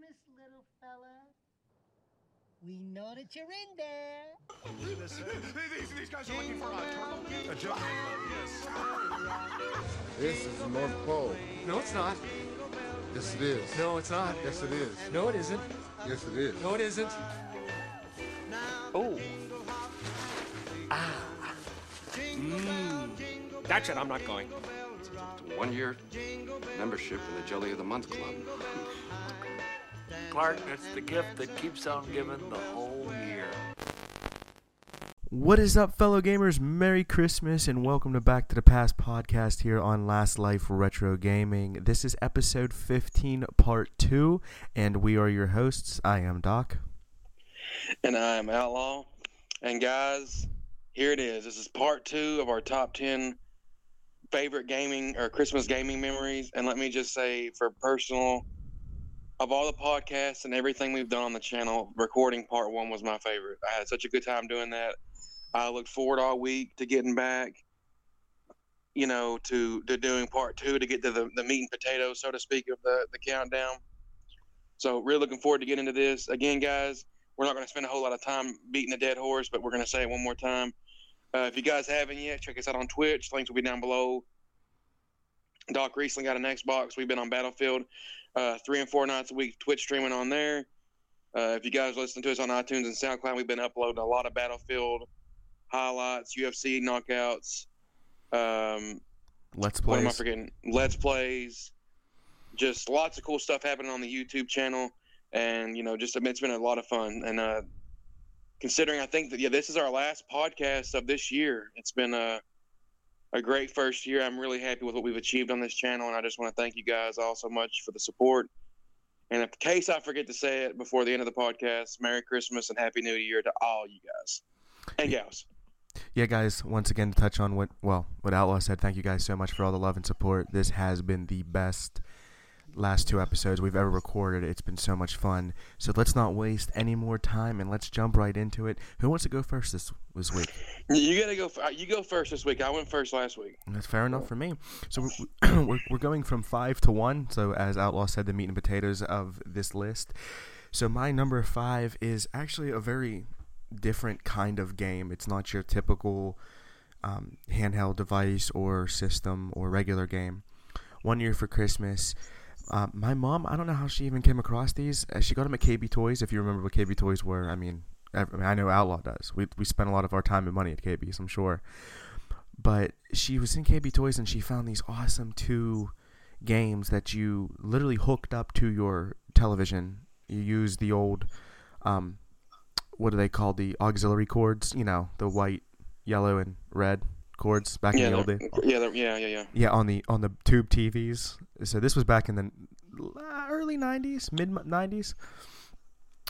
Christmas, little fella. We know that you're in there. these, these guys are looking for a turtle. This is the North Pole. No, it's not. Yes, it is. No, it's not. Yes, it is. No, it isn't. Yes, it is. No, it isn't. Oh. Ah. Mmm. That's it. I'm not going. One year membership in the Jelly of the Month Club. Clark, it's the gift that keeps on giving the whole year. What is up, fellow gamers? Merry Christmas and welcome to Back to the Past podcast here on Last Life Retro Gaming. This is episode 15, part 2, and we are your hosts. I am Doc. And I'm Outlaw. And guys, here it is. This is part two of our top 10 favorite gaming or Christmas gaming memories. And let me just say, for personal, of all the podcasts and everything we've done on the channel, recording part one was my favorite. I had such a good time doing that. I look forward all week to getting back, you know, to, to doing part two to get to the, the meat and potatoes, so to speak, of the, the countdown. So, really looking forward to getting into this. Again, guys, we're not going to spend a whole lot of time beating a dead horse, but we're going to say it one more time. Uh, if you guys haven't yet, check us out on Twitch. Links will be down below. Doc recently got an Xbox. We've been on Battlefield uh, three and four nights a week, Twitch streaming on there. Uh, if you guys listen to us on iTunes and SoundCloud, we've been uploading a lot of Battlefield highlights, UFC knockouts. Um, Let's what am I play. forgetting? Let's plays. Just lots of cool stuff happening on the YouTube channel, and you know, just it's been a lot of fun. And uh, considering I think that yeah, this is our last podcast of this year. It's been a a great first year. I'm really happy with what we've achieved on this channel, and I just want to thank you guys all so much for the support. And in case I forget to say it before the end of the podcast, Merry Christmas and Happy New Year to all you guys and gals. Yeah, guys, once again, to touch on what, well, what Outlaw said, thank you guys so much for all the love and support. This has been the best last two episodes we've ever recorded. It's been so much fun. So let's not waste any more time and let's jump right into it. Who wants to go first this, this week? You gotta go. uh, You go first this week. I went first last week. That's fair enough for me. So we're, we're, we're going from five to one. So as Outlaw said, the meat and potatoes of this list. So my number five is actually a very different kind of game. It's not your typical um, handheld device or system or regular game. One year for Christmas. Uh, my mom, I don't know how she even came across these. Uh, she got them at KB Toys. If you remember what KB Toys were, I mean, I, mean, I know Outlaw does. We we spent a lot of our time and money at KB's, I'm sure but she was in KB Toys and she found these awesome two games that you literally hooked up to your television. You use the old, um, what do they call the auxiliary cords? You know, the white, yellow, and red cords back Yeah, in the old they're- day. yeah, yeah, yeah, yeah. Yeah, on the on the tube TVs. So this was back in the early '90s, mid '90s.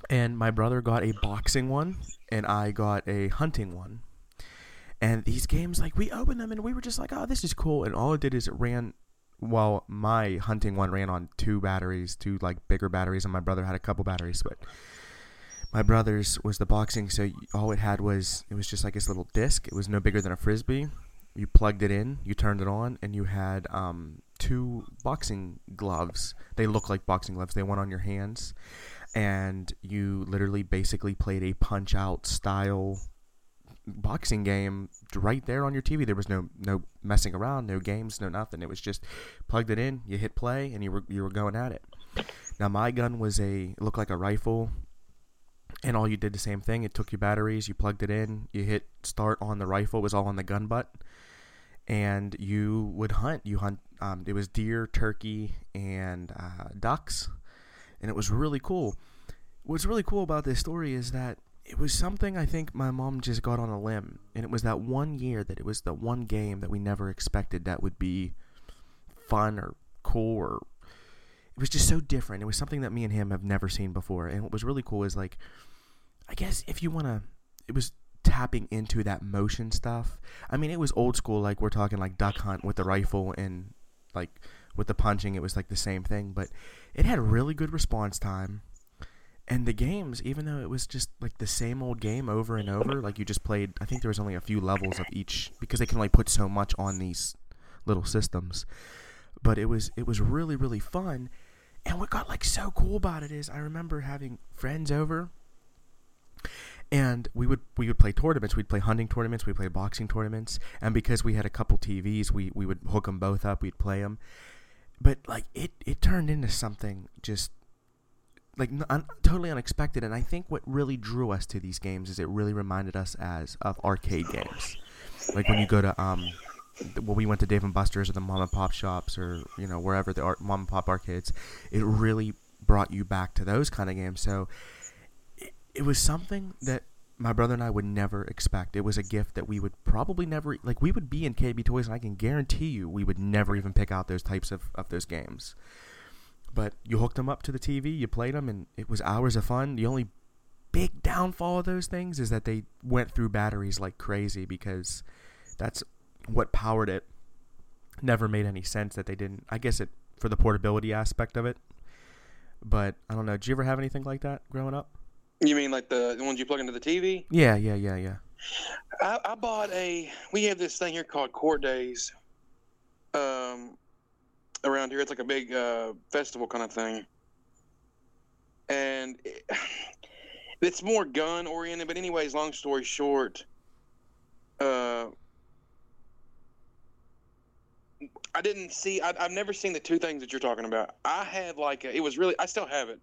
And my brother got a boxing one, and I got a hunting one. And these games, like we opened them, and we were just like, "Oh, this is cool." And all it did is it ran. Well, my hunting one ran on two batteries, two like bigger batteries, and my brother had a couple batteries. But my brother's was the boxing, so all it had was it was just like this little disc. It was no bigger than a frisbee. You plugged it in, you turned it on, and you had um, two boxing gloves. They look like boxing gloves. They went on your hands, and you literally basically played a punch out style boxing game right there on your TV. There was no no messing around, no games, no nothing. It was just plugged it in, you hit play, and you were you were going at it. Now my gun was a looked like a rifle, and all you did the same thing. It took your batteries, you plugged it in, you hit start on the rifle. It was all on the gun butt, and you would hunt. You hunt. Um, it was deer, turkey, and uh, ducks, and it was really cool. What's really cool about this story is that it was something I think my mom just got on a limb, and it was that one year that it was the one game that we never expected that would be fun or cool or it was just so different. It was something that me and him have never seen before, and what was really cool is like, I guess if you want to, it was tapping into that motion stuff. I mean, it was old school, like we're talking like duck hunt with the rifle and like with the punching, it was like the same thing, but it had really good response time. And the games, even though it was just like the same old game over and over, like you just played, I think there was only a few levels of each because they can only put so much on these little systems. But it was it was really really fun, And what got like so cool about it is I remember having friends over and we would we would play tournaments. We'd play hunting tournaments. We'd play boxing tournaments. And because we had a couple TVs, we we would hook them both up. We'd play them. But like it it turned into something just like un- totally unexpected. And I think what really drew us to these games is it really reminded us as of arcade games. Like when you go to um well, we went to Dave and Buster's or the mom and pop shops or you know wherever the art, mom and pop arcades. It really brought you back to those kind of games. So it, it was something that my brother and I would never expect. It was a gift that we would probably never like. We would be in KB Toys, and I can guarantee you, we would never even pick out those types of of those games. But you hooked them up to the TV, you played them, and it was hours of fun. The only big downfall of those things is that they went through batteries like crazy because that's what powered it never made any sense that they didn't. I guess it for the portability aspect of it. But I don't know. Did you ever have anything like that growing up? You mean like the, the ones you plug into the TV? Yeah, yeah, yeah, yeah. I, I bought a. We have this thing here called Court Days. Um, around here, it's like a big uh, festival kind of thing, and it, it's more gun oriented. But anyways, long story short, uh, I didn't see. I, I've never seen the two things that you're talking about. I had like a, it was really. I still have it.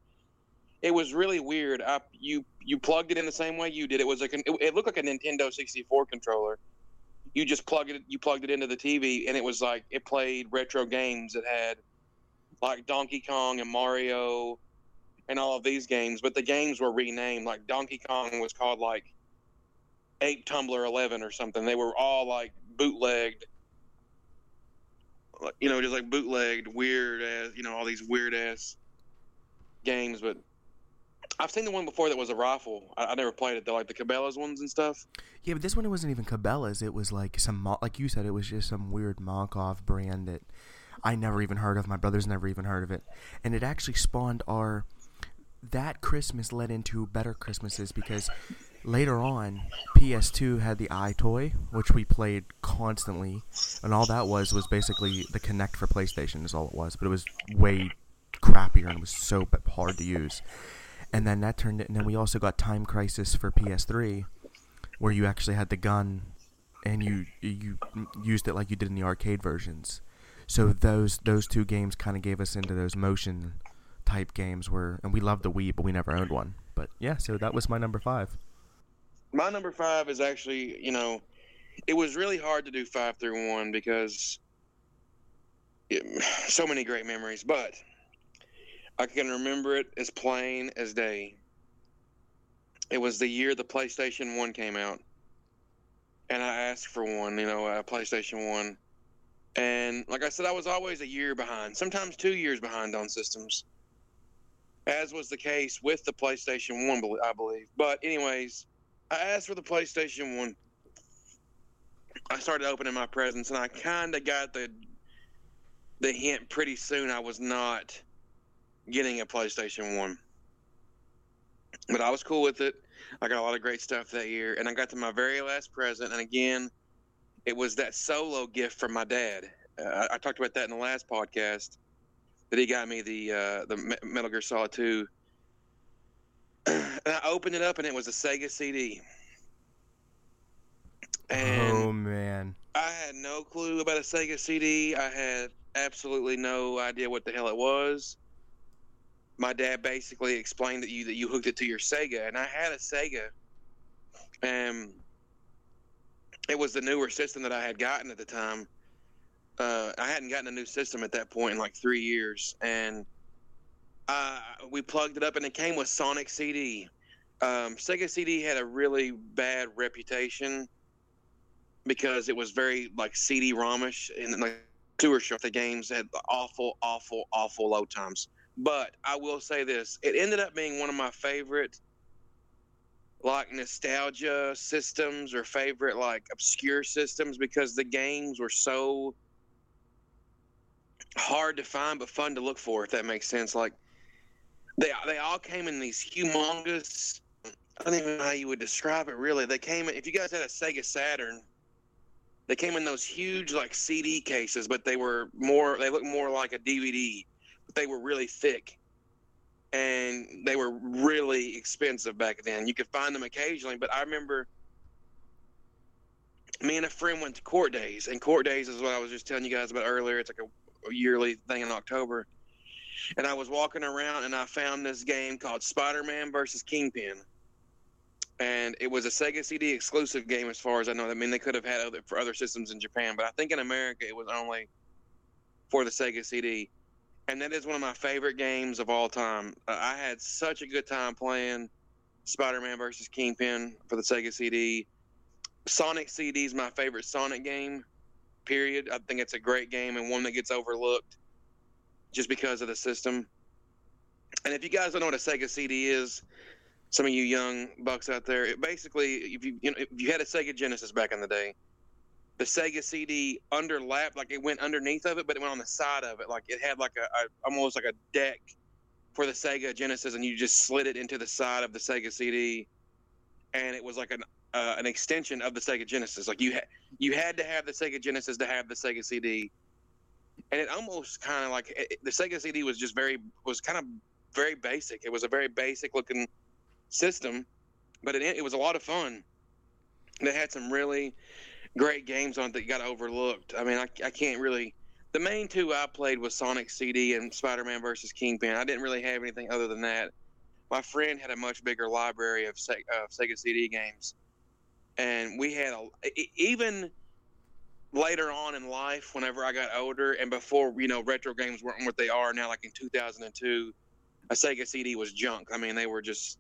It was really weird. I you you plugged it in the same way you did. It was like an, it, it looked like a Nintendo 64 controller. You just plugged it. You plugged it into the TV, and it was like it played retro games. It had like Donkey Kong and Mario, and all of these games. But the games were renamed. Like Donkey Kong was called like Ape Tumbler 11 or something. They were all like bootlegged you know, just like bootlegged, weird ass, you know, all these weird ass games. But I've seen the one before that was a rifle. I, I never played it though, like the Cabela's ones and stuff. Yeah, but this one it wasn't even Cabela's. It was like some, like you said, it was just some weird Monkov brand that I never even heard of. My brother's never even heard of it, and it actually spawned our. That Christmas led into better Christmases because later on, PS2 had the EyeToy, which we played constantly, and all that was was basically the Kinect for PlayStation is all it was, but it was way crappier and it was so hard to use. And then that turned it, and then we also got Time Crisis for PS3, where you actually had the gun, and you you used it like you did in the arcade versions. So those those two games kind of gave us into those motion type games where, and we loved the Wii, but we never owned one. But yeah, so that was my number five. My number five is actually, you know, it was really hard to do five through one because it, so many great memories, but I can remember it as plain as day. It was the year the PlayStation 1 came out, and I asked for one, you know, a PlayStation 1. And like I said, I was always a year behind, sometimes two years behind on systems, as was the case with the PlayStation 1, I believe. But, anyways, I asked for the PlayStation 1. I started opening my presents, and I kind of got the the hint pretty soon I was not getting a PlayStation 1. But I was cool with it. I got a lot of great stuff that year. And I got to my very last present. And again, it was that solo gift from my dad. Uh, I, talked about that in the last podcast that he got me the uh, the Metal Gear Solid 2. And I opened it up and it was a Sega CD. And oh man. I had no clue about a Sega CD. I had absolutely no idea what the hell it was. My dad basically explained that you that you hooked it to your Sega, and I had a Sega, and it was the newer system that I had gotten at the time. Uh, I hadn't gotten a new system at that point in like three years, and uh, we plugged it up, and it came with Sonic CD. Um, Sega CD had a really bad reputation because it was very like CD-ROMish and like sewer show. The games had awful, awful, awful load times. But I will say this: it ended up being one of my favorite, like nostalgia systems or favorite like obscure systems because the games were so hard to find but fun to look for. If that makes sense, like they they all came in these humongous. I don't even know how you would describe it. Really, they came. If you guys had a Sega Saturn, they came in those huge like CD cases, but they were more. They looked more like a DVD. but they were really thick, and they were really expensive back then. You could find them occasionally, but I remember me and a friend went to court days, and court days is what I was just telling you guys about earlier. It's like a, a yearly thing in October. And I was walking around and I found this game called Spider Man versus Kingpin. And it was a Sega CD exclusive game, as far as I know. I mean, they could have had other for other systems in Japan, but I think in America it was only for the Sega CD. And that is one of my favorite games of all time. Uh, I had such a good time playing Spider Man versus Kingpin for the Sega CD. Sonic CD is my favorite Sonic game, period. I think it's a great game and one that gets overlooked just because of the system. And if you guys don't know what a Sega CD is, some of you young bucks out there, it basically, if you you know, if you had a Sega Genesis back in the day, the Sega CD underlapped, like it went underneath of it, but it went on the side of it, like it had like a, a almost like a deck for the Sega Genesis, and you just slid it into the side of the Sega CD, and it was like an uh, an extension of the Sega Genesis. Like you you had to have the Sega Genesis to have the Sega CD, and it almost kind of like it, the Sega CD was just very was kind of very basic. It was a very basic looking system, but it it was a lot of fun. They had some really great games on it that got overlooked. I mean, I, I can't really. The main two I played was Sonic CD and Spider Man versus Kingpin. I didn't really have anything other than that. My friend had a much bigger library of, Se- of Sega CD games, and we had a, even later on in life, whenever I got older, and before you know retro games weren't what they are now, like in 2002, a Sega CD was junk. I mean, they were just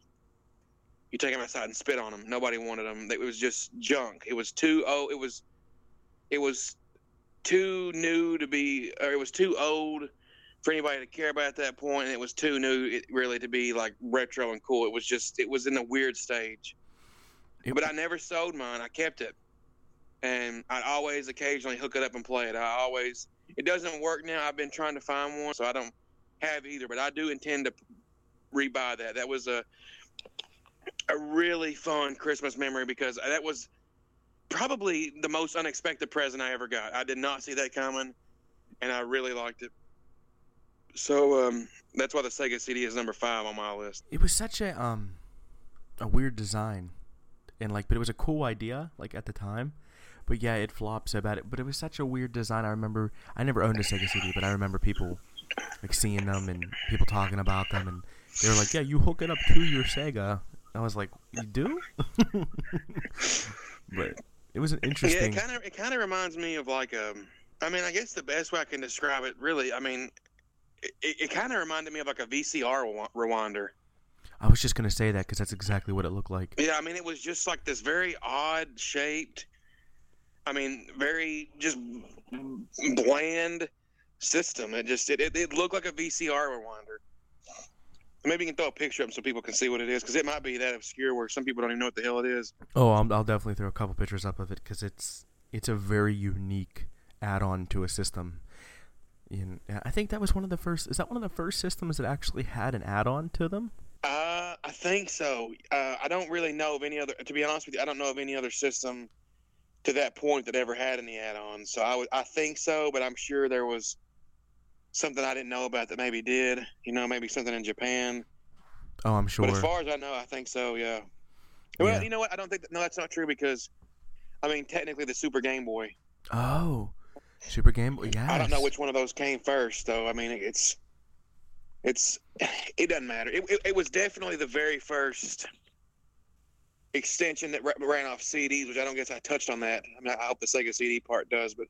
you take them outside and spit on them. Nobody wanted them. It was just junk. It was too oh, it was it was too new to be, or it was too old for anybody to care about at that point, and it was too new it, really to be like retro and cool. It was just it was in a weird stage. It- but I never sold mine. I kept it, and I'd always occasionally hook it up and play it. I always it doesn't work now. I've been trying to find one, so I don't have either. But I do intend to rebuy that. That was a a really fun Christmas memory because that was probably the most unexpected present I ever got. I did not see that coming, and I really liked it. So um, that's why the Sega CD is number five on my list. It was such a um a weird design, and like, but it was a cool idea like at the time. But yeah, it flopped so bad. But it was such a weird design. I remember I never owned a Sega CD, but I remember people like seeing them and people talking about them, and they were like, "Yeah, you hook it up to your Sega." I was like, "You do?" but it was an interesting. Yeah, it kind of it kind of reminds me of like um. I mean, I guess the best way I can describe it, really, I mean, it, it kind of reminded me of like a VCR rewi- rewinder. I was just gonna say that because that's exactly what it looked like. Yeah, I mean, it was just like this very odd shaped. I mean, very just bland system. It just it, it, it looked like a VCR rewinder. Maybe you can throw a picture up so people can see what it is, because it might be that obscure where some people don't even know what the hell it is. Oh, I'll, I'll definitely throw a couple pictures up of it because it's it's a very unique add-on to a system. And I think that was one of the first. Is that one of the first systems that actually had an add-on to them? Uh, I think so. Uh, I don't really know of any other. To be honest with you, I don't know of any other system to that point that ever had any add-ons. So I would, I think so, but I'm sure there was something I didn't know about that maybe did. You know, maybe something in Japan. Oh, I'm sure. But as far as I know, I think so. Yeah. Well, Yeah. you know what? I don't think. That, no, that's not true because, I mean, technically the Super Game Boy. oh, Super Game Boy. Yeah. I don't know which one of those came first, though. I mean, it's it's it doesn't matter. It, it, it was definitely the very first extension that ran off CDs, which I don't guess I touched on that. I mean, I hope the Sega CD part does, but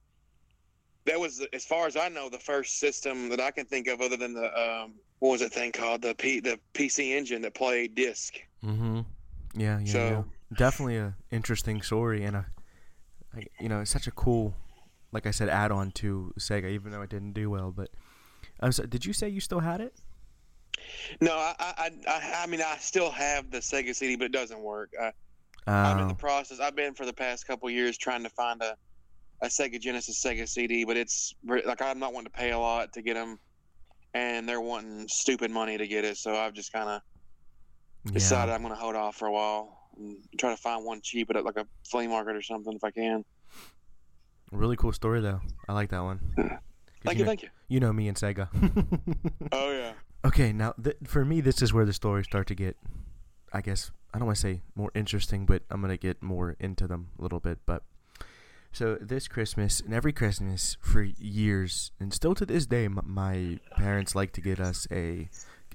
that was, as far as I know, the first system that I can think of, other than the um, what was that thing called the P the PC Engine that played disc. Mm-hmm. Yeah, yeah, So- yeah. Definitely a interesting story and a, I- you know, it's such a cool, like I said, add-on to Sega, even though it didn't do well. But, um, so did you say you still had it? No, I, I, I, I mean, I still have the Sega CD, but it doesn't work. I, I'm in the Oh, process. I've been for the past couple years trying to find a, a Sega Genesis Sega CD, but it's like I'm not wanting to pay a lot to get them, and they're wanting stupid money to get it. So I've just kind of decided yeah. I'm going to hold off for a while and try to find one cheap at like a flea market or something if I can. Really cool story though. I like that one. Thank you you, know, thank you. You know me and Sega. Oh yeah. Okay, now th- for me, this is where the stories start to get, I guess, I don't want to say more interesting, but I'm gonna get more into them a little bit. But so this Christmas and every Christmas for years, and still to this day, m- my parents like to get us a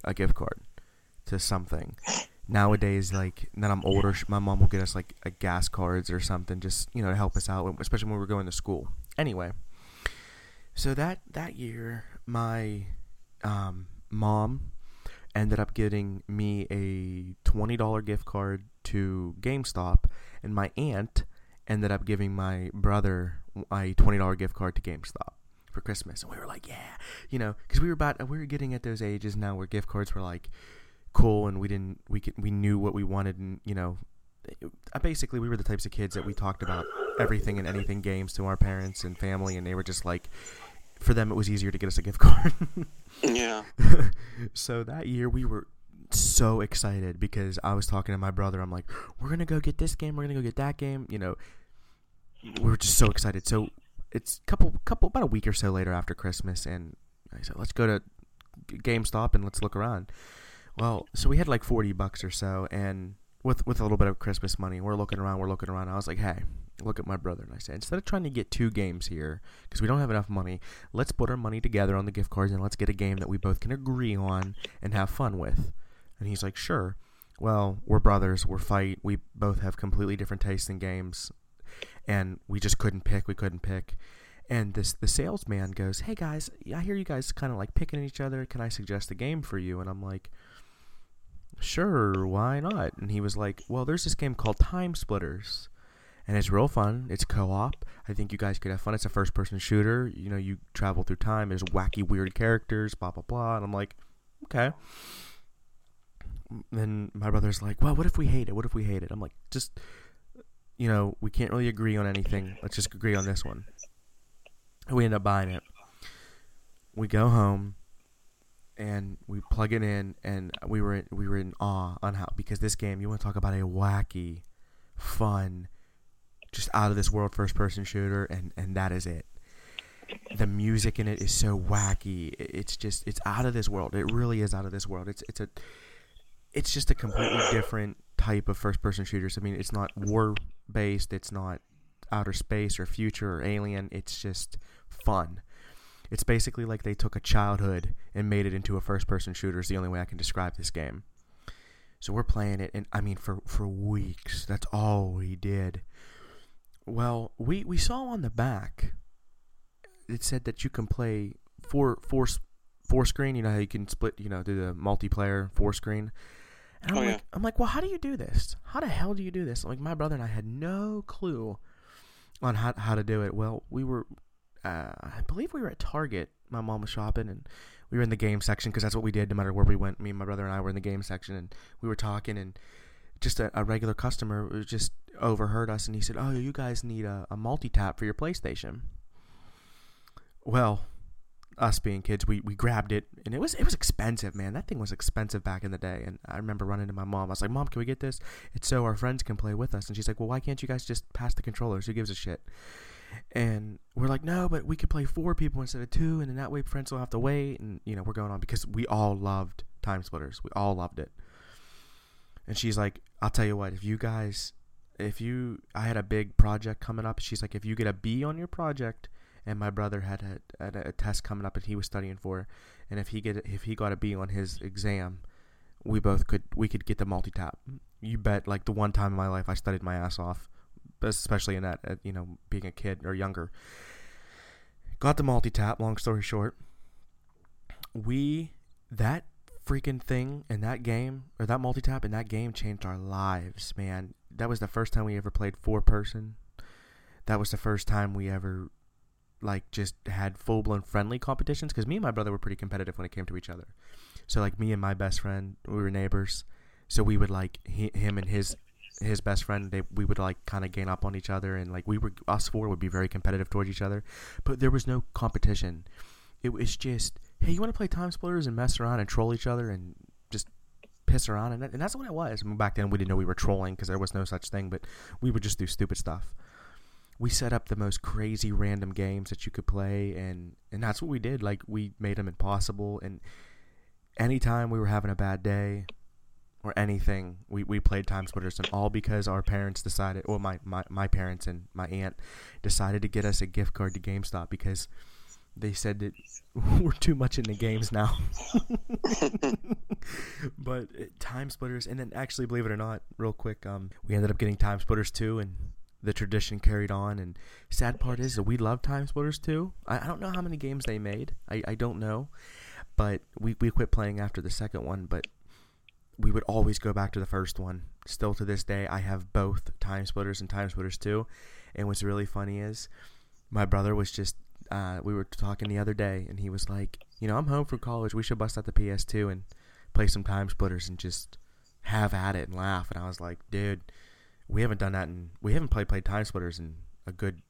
a gift card to something. Nowadays, like now I'm older, my mom will get us like a gas cards or something, just you know to help us out, especially when we're going to school. Anyway, so that that year, my um, mom ended up getting me a twenty dollar gift card to GameStop, and my aunt ended up giving my brother a twenty dollar gift card to GameStop for Christmas, and we were like, yeah, you know, because we were about we were getting at those ages now where gift cards were like cool, and we didn't we could, we knew what we wanted, and you know, basically we were the types of kids that we talked about everything and anything games to our parents and family, and they were just like, for them it was easier to get us a gift card. Yeah. so that year we were so excited because I was talking to my brother. I'm like, we're gonna go get this game. We're gonna go get that game. You know, we were just so excited. So it's couple couple about a week or so later after Christmas, and I said, let's go to GameStop and let's look around. Well, so we had like 40 bucks or so, and with with a little bit of Christmas money, we're looking around. We're looking around. I was like, hey. Look at my brother, and I said, instead of trying to get two games here, because we don't have enough money, let's put our money together on the gift cards and let's get a game that we both can agree on and have fun with. And he's like, sure. Well, we're brothers. We're fight. We both have completely different tastes in games, and we just couldn't pick. We couldn't pick. And this the salesman goes, "Hey guys, I hear you guys kind of like picking at each other. Can I suggest a game for you?" And I'm like, "Sure, why not?" And he was like, "Well, there's this game called Time Splitters." And it's real fun. It's co-op. I think you guys could have fun. It's a first-person shooter. You know, you travel through time. There's wacky, weird characters. Blah blah blah. And I'm like, okay. Then my brother's like, well, what if we hate it? What if we hate it? I'm like, just, you know, we can't really agree on anything. Let's just agree on this one. We end up buying it. We go home, and we plug it in, and we were in, we were in awe on how because this game. You want to talk about a wacky, fun just out of this world first person shooter and and that is it. The music in it is so wacky. It's just it's out of this world. It really is out of this world. It's it's a it's just a completely different type of first person shooters. I mean it's not war based it's not outer space or future or alien. It's just fun. It's basically like they took a childhood and made it into a first person shooter is the only way i can describe this game. So we're playing it and i mean for for weeks. That's all we did well, we, we saw on the back it said that you can play four four four screen. You know how you can split. You know, do the multiplayer four screen. And I'm Oh, like, yeah. I'm like, well, how do you do this? How the hell do you do this? I'm Like, my brother and I had no clue on how how to do it. Well, we were, uh, I believe we were at Target. My mom was shopping, and we were in the game section because that's what we did no matter where we went. Me and my brother and I were in the game section, and we were talking, and just a, a regular customer was just overheard us, and he said, "Oh, you guys need a, a multi tap for your PlayStation." Well, us being kids, we, we grabbed it, and it was it was expensive, man. That thing was expensive back in the day, and I remember running to my mom. I was like, "Mom, can we get this? It's so our friends can play with us." And she's like, "Well, why can't you guys just pass the controllers? Who gives a shit?" And we're like, "No, but we could play four people instead of two, and then that way friends will have to wait." And you know, we're going on because we all loved Time Splitters. We all loved it. And she's like, "I'll tell you what, if you guys." If you, I had a big project coming up. She's like, if you get a B on your project, and my brother had a, had a test coming up that he was studying for, and if he get if he got a B on his exam, we both could we could get the multi tap. You bet. Like the one time in my life, I studied my ass off, especially in that you know being a kid or younger. Got the multi tap. Long story short, we that freaking thing in that game or that multi tap in that game changed our lives, man. That was the first time we ever played four person. That was the first time we ever like just had full blown friendly competitions because me and my brother were pretty competitive when it came to each other. So like me and my best friend, we were neighbors. So we would like he, him and his his best friend. They we would like kind of gain up on each other, and like we were us four would be very competitive towards each other. But there was no competition. It was just hey, you want to play time splitters and mess around and troll each other and piss around, and, and that's what it was. I mean, back then we didn't know we were trolling because there was no such thing, but we would just do stupid stuff we set up the most crazy random games that you could play, and and that's what we did. Like we made them impossible, and anytime we were having a bad day or anything, we, we played Time Splitters, and all because our parents decided, well, my, my, my parents and my aunt decided to get us a gift card to GameStop because they said that we're too much into games now. but uh, Time Splitters, and then actually, believe it or not, real quick, um, we ended up getting Time Splitters too, and the tradition carried on. And sad part is that we love Time Splitters too. I, I don't know how many games they made. I, I don't know, but we we quit playing after the second one. But we would always go back to the first one. Still to this day, I have both Time Splitters and Time Splitters 2. And what's really funny is my brother was just, uh, we were talking the other day, and he was like, you know, I'm home from college. We should bust out the PS2 and play some Time Splitters and just have at it and laugh. And I was like, dude, we haven't done that and we haven't played played Time Splitters in a good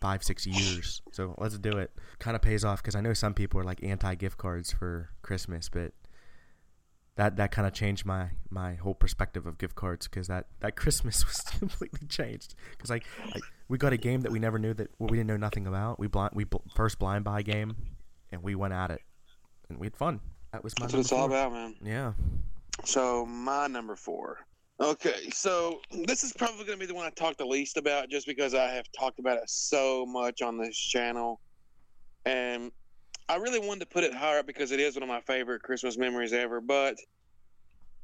five six years. So let's do it. Kind of pays off because I know some people are like anti gift cards for Christmas, but that that kind of changed my my whole perspective of gift cards because that that Christmas was completely changed because like, we got a game that we never knew that well, we didn't know nothing about. We blind we bl- first blind buy game, and we went at it, and we had fun. That was my. That's what it's all about, man. Yeah. So my number four. Okay, so this is probably going to be the one I talk the least about, just because I have talked about it so much on this channel, and I really wanted to put it higher up because it is one of my favorite Christmas memories ever. But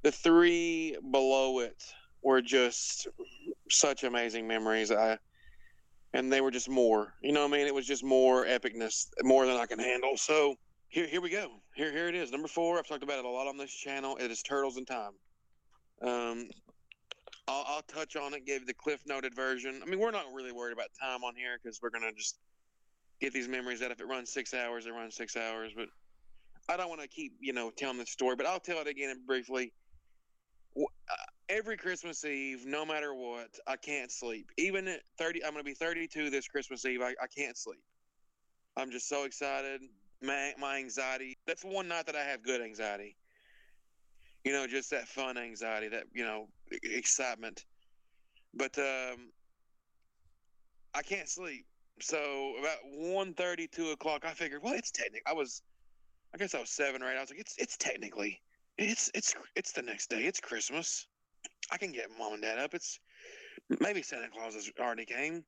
the three below it were just such amazing memories. I and they were just more. You know what I mean? It was just more epicness, more than I can handle. So here, here we go. Here, here it is. Number four. I've talked about it a lot on this channel. It is Turtles in Time. Um, I'll, I'll touch on it, give the cliff noted version. I mean, we're not really worried about time on here because we're gonna just get these memories out. If it runs six hours, it runs six hours. But I don't want to keep, you know, telling the story. But I'll tell it again briefly. Uh, Every Christmas Eve, no matter what, I can't sleep. Even at thirty, I'm gonna be 32 this Christmas Eve. I, I can't sleep. I'm just so excited. My my anxiety. That's one night that I have good anxiety. You know, just that fun anxiety, that you know, excitement. But um, I can't sleep. So about 1.30, 2 o'clock, I figured, well, it's technically, I was, I guess I was seven or eight. I was like, it's it's technically, it's it's it's the next day. It's Christmas. I can get mom and dad up. It's maybe Santa Claus has already came.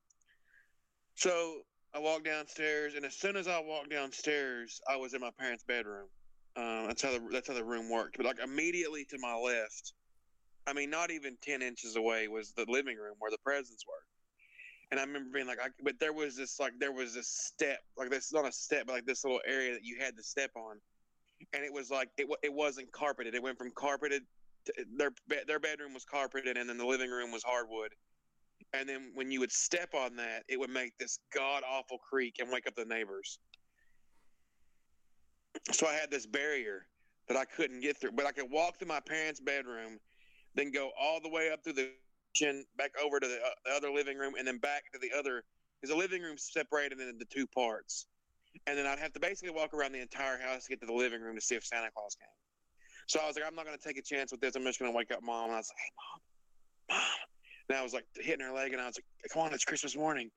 So I walked downstairs, and as soon as I walked downstairs, I was in my parents' bedroom. Uh, that's how the that's how the room worked. But like immediately to my left, I mean, not even ten inches away was the living room where the presents were. And I remember being like, I, but there was this like there was this step, like this not a step, but like this little area that you had to step on, and it was like it it wasn't carpeted. It went from carpeted. To, their their bedroom was carpeted, and then the living room was hardwood. And then when you would step on that, it would make this god awful creak and wake up the neighbors. So I had this barrier that I couldn't get through, but I could walk through my parents' bedroom, then go all the way up through the kitchen, back over to the, uh, the other living room, and then back to the other. Because the living room separated into two parts, and then I'd have to basically walk around the entire house to get to the living room to see if Santa Claus came. So I was like, I'm not going to take a chance with this. I'm just going to wake up mom. And I was like, Hey, mom, mom. And I was like hitting her leg, and I was like, Come on, it's Christmas morning.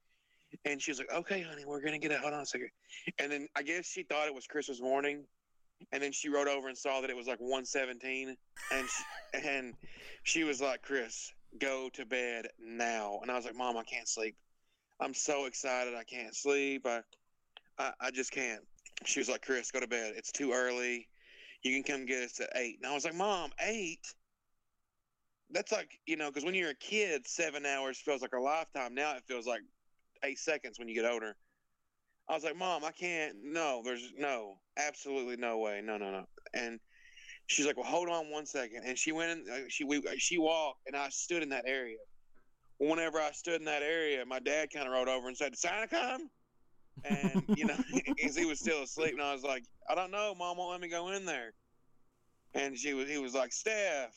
And she was like, Okay, honey, we're going to get it. Hold on a second. And then I guess she thought it was Christmas morning, and then she rode over and saw that it was like 117, and she, and she was like, Chris, go to bed now. And I was like, Mom, I can't sleep. I'm so excited, I can't sleep. I, I, I just can't. She was like, Chris, go to bed. It's too early. You can come get us at eight. And I was like, Mom, eight? That's like, you know, because when you're a kid, seven hours feels like a lifetime. Now it feels like eight seconds when you get older. I was like, Mom, I can't. No, there's no, absolutely no way. No, no, no. And she's like, Well, hold on one second. And she went in. She we she walked, and I stood in that area. Whenever I stood in that area, my dad kind of rode over and said, "Did Santa come?" And you know, because he was still asleep, and I was like, "I don't know. Mom won't let me go in there." And she was, he was like, "Steph,"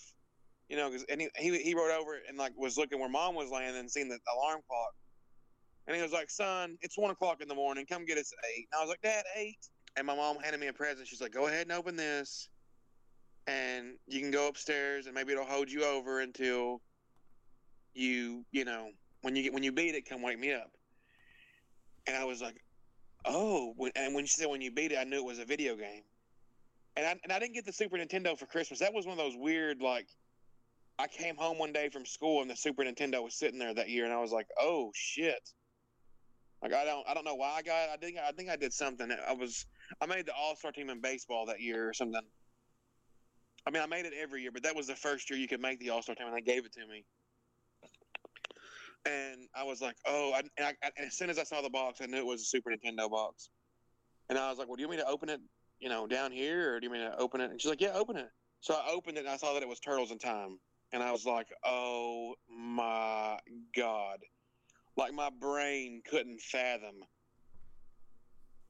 you know, because and he, he he rode over and like was looking where mom was laying and seen the alarm clock. And he was like, "Son, it's one o'clock in the morning. Come get us at 8. And I was like, "Dad, 8? And my mom handed me a present. She's like, "Go ahead and open this, and you can go upstairs, and maybe it'll hold you over until you, you know, when you get when you beat it, come wake me up." and I was like, "Oh!" And when she said when you beat it, I knew it was a video game. And I and I didn't get the Super Nintendo for Christmas. That was one of those weird like. I came home one day from school and the Super Nintendo was sitting there that year, and I was like, "Oh shit!" Like I don't I don't know why I got. It. I think I think I did something. I was I made the All Star team in baseball that year or something. I mean, I made it every year, but that was the first year you could make the All Star team, and they gave it to me. And I was like, "Oh!" I, and, I, and as soon as I saw the box, I knew it was a Super Nintendo box. And I was like, "Well, do you want me to open it, you know, down here, or do you mean to open it?" And she's like, "Yeah, open it." So I opened it, and I saw that it was Turtles in Time, and I was like, "Oh my god!" Like my brain couldn't fathom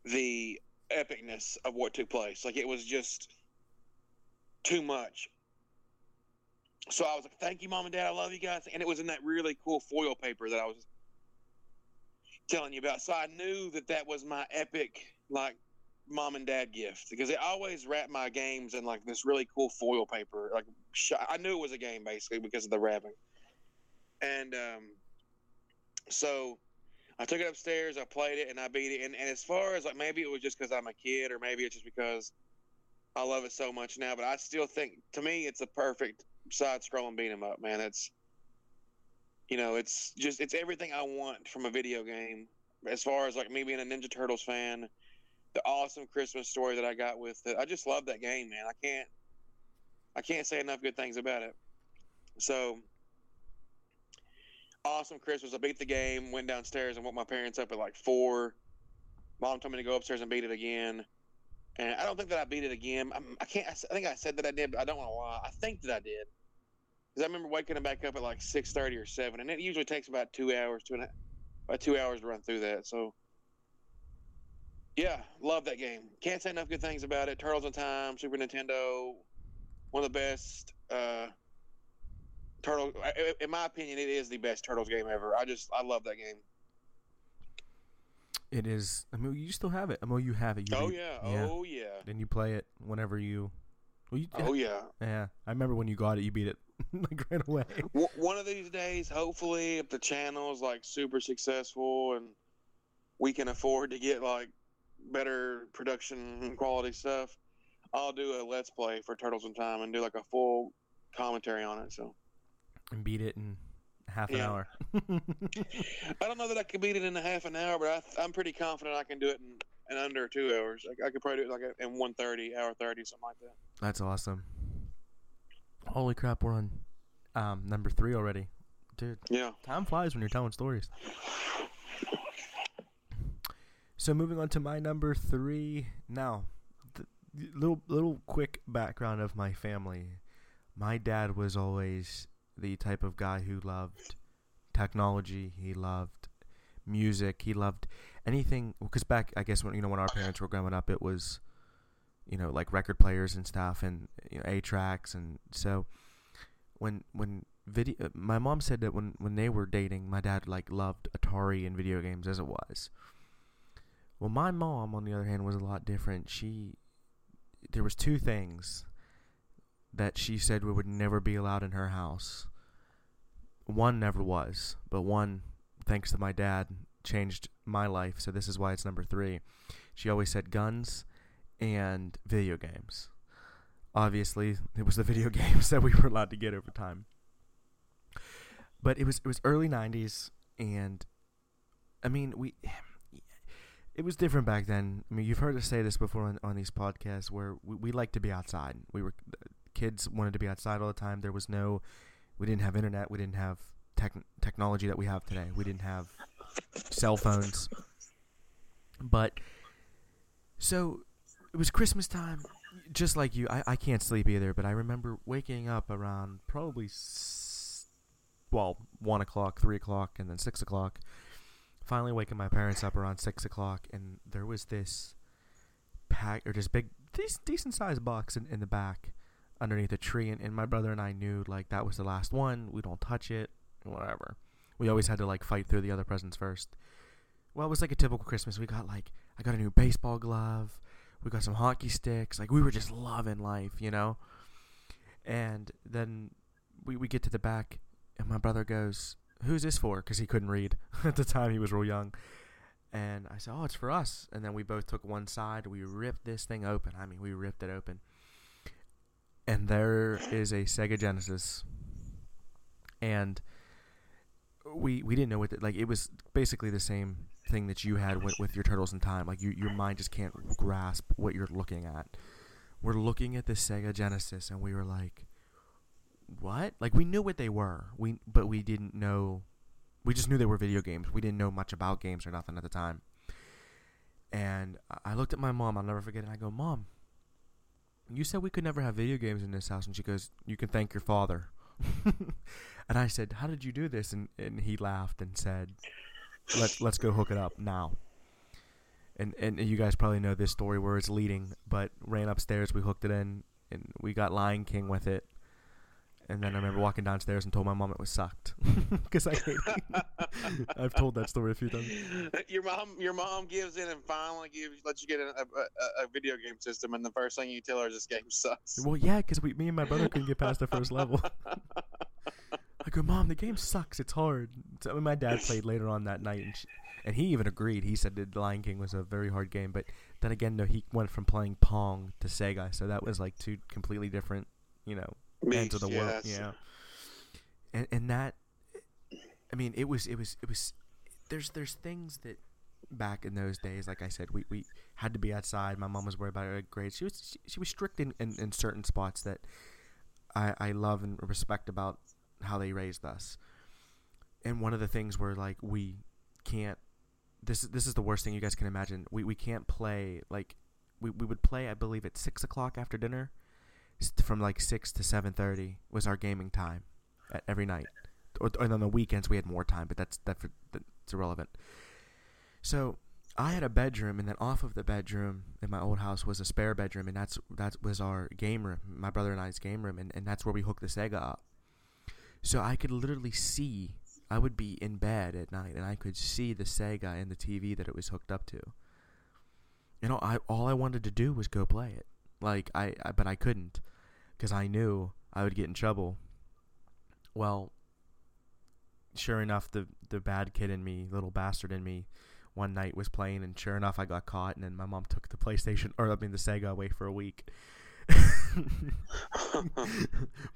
the epicness of what took place. Like it was just too much. So I was like, "Thank you, mom and dad. I love you guys." And it was in that really cool foil paper that I was telling you about. So I knew that that was my epic, like, mom and dad gift because they always wrap my games in like this really cool foil paper. Like, I knew it was a game basically because of the wrapping. And um, so I took it upstairs, I played it, and I beat it. And, and as far as like maybe it was just because I'm a kid, or maybe it's just because I love it so much now, but I still think to me it's a perfect side-scrolling beat 'em up, man. It's you know, it's just it's everything I want from a video game. As far as like me being a Ninja Turtles fan, the awesome Christmas story that I got with it, I just love that game, man. I can't I can't say enough good things about it. So awesome Christmas. I beat the game, went downstairs and woke my parents up at like four. Mom told me to go upstairs and beat it again. And I don't think that I beat it again. I'm, I can't. I think I said that I did, but I don't want to lie. I think that I did because I remember waking back up at like six thirty or seven, and it usually takes about two hours, two and a, about two hours to run through that. So, yeah, love that game. Can't say enough good things about it. Turtles in Time, Super Nintendo, one of the best. Uh, Turtle, in my opinion, it is the best Turtles game ever. I just, I love that game. It is. I mean, you still have it. I mean, you have it. You oh re- yeah. oh yeah. Then you play it whenever you. Well, you oh yeah. Yeah, I remember when you got it, you beat it like right away. One of these days, hopefully, if the channel's like super successful and we can afford to get like better production quality stuff, I'll do a let's play for Turtles in Time and do like a full commentary on it. So. And beat it in half an Yeah. hour. I don't know that I could beat it in a half an hour, but I, I'm pretty confident I can do it in, in under two hours. I, I could probably do it like in one thirty, hour thirty, something like that. That's awesome. Holy crap, we're on um, number three already, dude. Yeah. Time flies when you're telling stories. So moving on to my number three now. The, the little little quick background of my family. My dad was always the type of guy who loved technology. He loved music. He loved anything. Because back, I guess when you know when our parents were growing up, it was you know like record players and stuff, and you know, a tracks, and so when when video, my mom said that when when they were dating, my dad like loved Atari and video games as it was. Well, my mom, on the other hand, was a lot different. She, there was two things that she said we would never be allowed in her house. One never was, but one, thanks to my dad, changed my life. So this is why it's number three. She always said guns and video games. Obviously, it was the video games that we were allowed to get over time. But it was it was early '90s, and I mean we it was different back then. I mean, you've heard us say this before on, on these podcasts where we, we like to be outside. We were kids wanted to be outside all the time. There was no, we didn't have internet. We didn't have tech, technology that we have today. We didn't have cell phones. But so it was Christmas time, just like you. I, I can't sleep either, but I remember waking up around probably, well, one o'clock, three o'clock, and then six o'clock finally waking my parents up around six o'clock, and there was this pack or this big, decent sized box in, in the back underneath a tree, and, and my brother and I knew like that was the last one. We don't touch it, whatever. We always had to like fight through the other presents first. Well, it was like a typical Christmas. We got like I got a new baseball glove. We got some hockey sticks. Like we were just loving life, you know. And then we we get to the back, and my brother goes, who's this for? Because he couldn't read at the time. He was real young, And I said, "Oh, it's for us." And then we both took one side. We ripped this thing open. I mean, we ripped it open. And there is a Sega Genesis. And we we didn't know what the, like it was basically the same thing that you had with, with your Turtles in Time. Like you, your mind just can't grasp what you're looking at. We're looking at the Sega Genesis, and we were like, "What?" Like we knew what they were. We but we didn't know. We just knew they were video games. We didn't know much about games or nothing at the time. And I looked at my mom. I'll never forget it. I go, "Mom, you said we could never have video games in this house," and she goes, "You can thank your father." and I said, "How did you do this?" And and he laughed and said, "Let's let's go hook it up now." And and you guys probably know this story where it's leading, but ran upstairs, we hooked it in, and we got Lion King with it. And then I remember walking downstairs and told my mom it was sucked because I hate it. I've told that story a few times. Your mom, your mom gives in and finally gives lets you get a, a, a video game system, and the first thing you tell her is this game sucks. Well, yeah, because we, me and my brother couldn't get past the first level. I go, Mom, the game sucks. It's hard. So, I mean, my dad played later on that night, and, she, and he even agreed. He said that Lion King was a very hard game, but then again, no, he went from playing Pong to Sega, so that was like two completely different, you know, ends of the world. Yeah, and and that, I mean, it was it was it was. There's there's things that back in those days, like I said, we, we had to be outside. My mom was worried about her grades. She was she, she was strict in, in, in certain spots that I, I love and respect about how they raised us. And one of the things where like we can't this is this is the worst thing you guys can imagine. We we can't play like we, we would play I believe at six o'clock after dinner, from like six to seven thirty was our gaming time, at every night. Or, and on the weekends we had more time, but that's that that's irrelevant. So I had a bedroom, and then off of the bedroom in my old house was a spare bedroom, and that's that was our game room, my brother and I's game room, and, and that's where we hooked the Sega up. So I could literally see. I would be in bed at night, and I could see the Sega and the TV that it was hooked up to. You know, I all I wanted to do was go play it. Like I, I but I couldn't, because I knew I would get in trouble. Well, sure enough, the the bad kid in me, little bastard in me, one night was playing, and sure enough, I got caught, and then my mom took the PlayStation, or I mean the Sega, away for a week.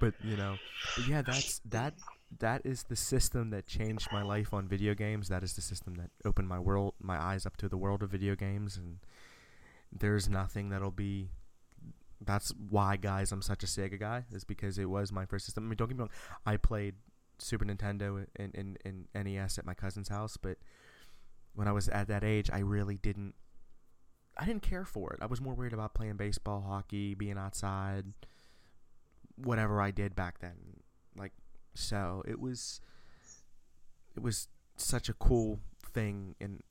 but you know, but yeah, that's that. That is the system that changed my life on video games. That is the system that opened my world, my eyes up to the world of video games, and there's nothing that'll be. That's why, guys, I'm such a Sega guy. Is because it was my first system. I mean, don't get me wrong. I played Super Nintendo and, and, and NES at my cousin's house, but when I was at that age, I really didn't. I didn't care for it. I was more worried about playing baseball, hockey, being outside, whatever I did back then. Like so, it was. It was such a cool thing, and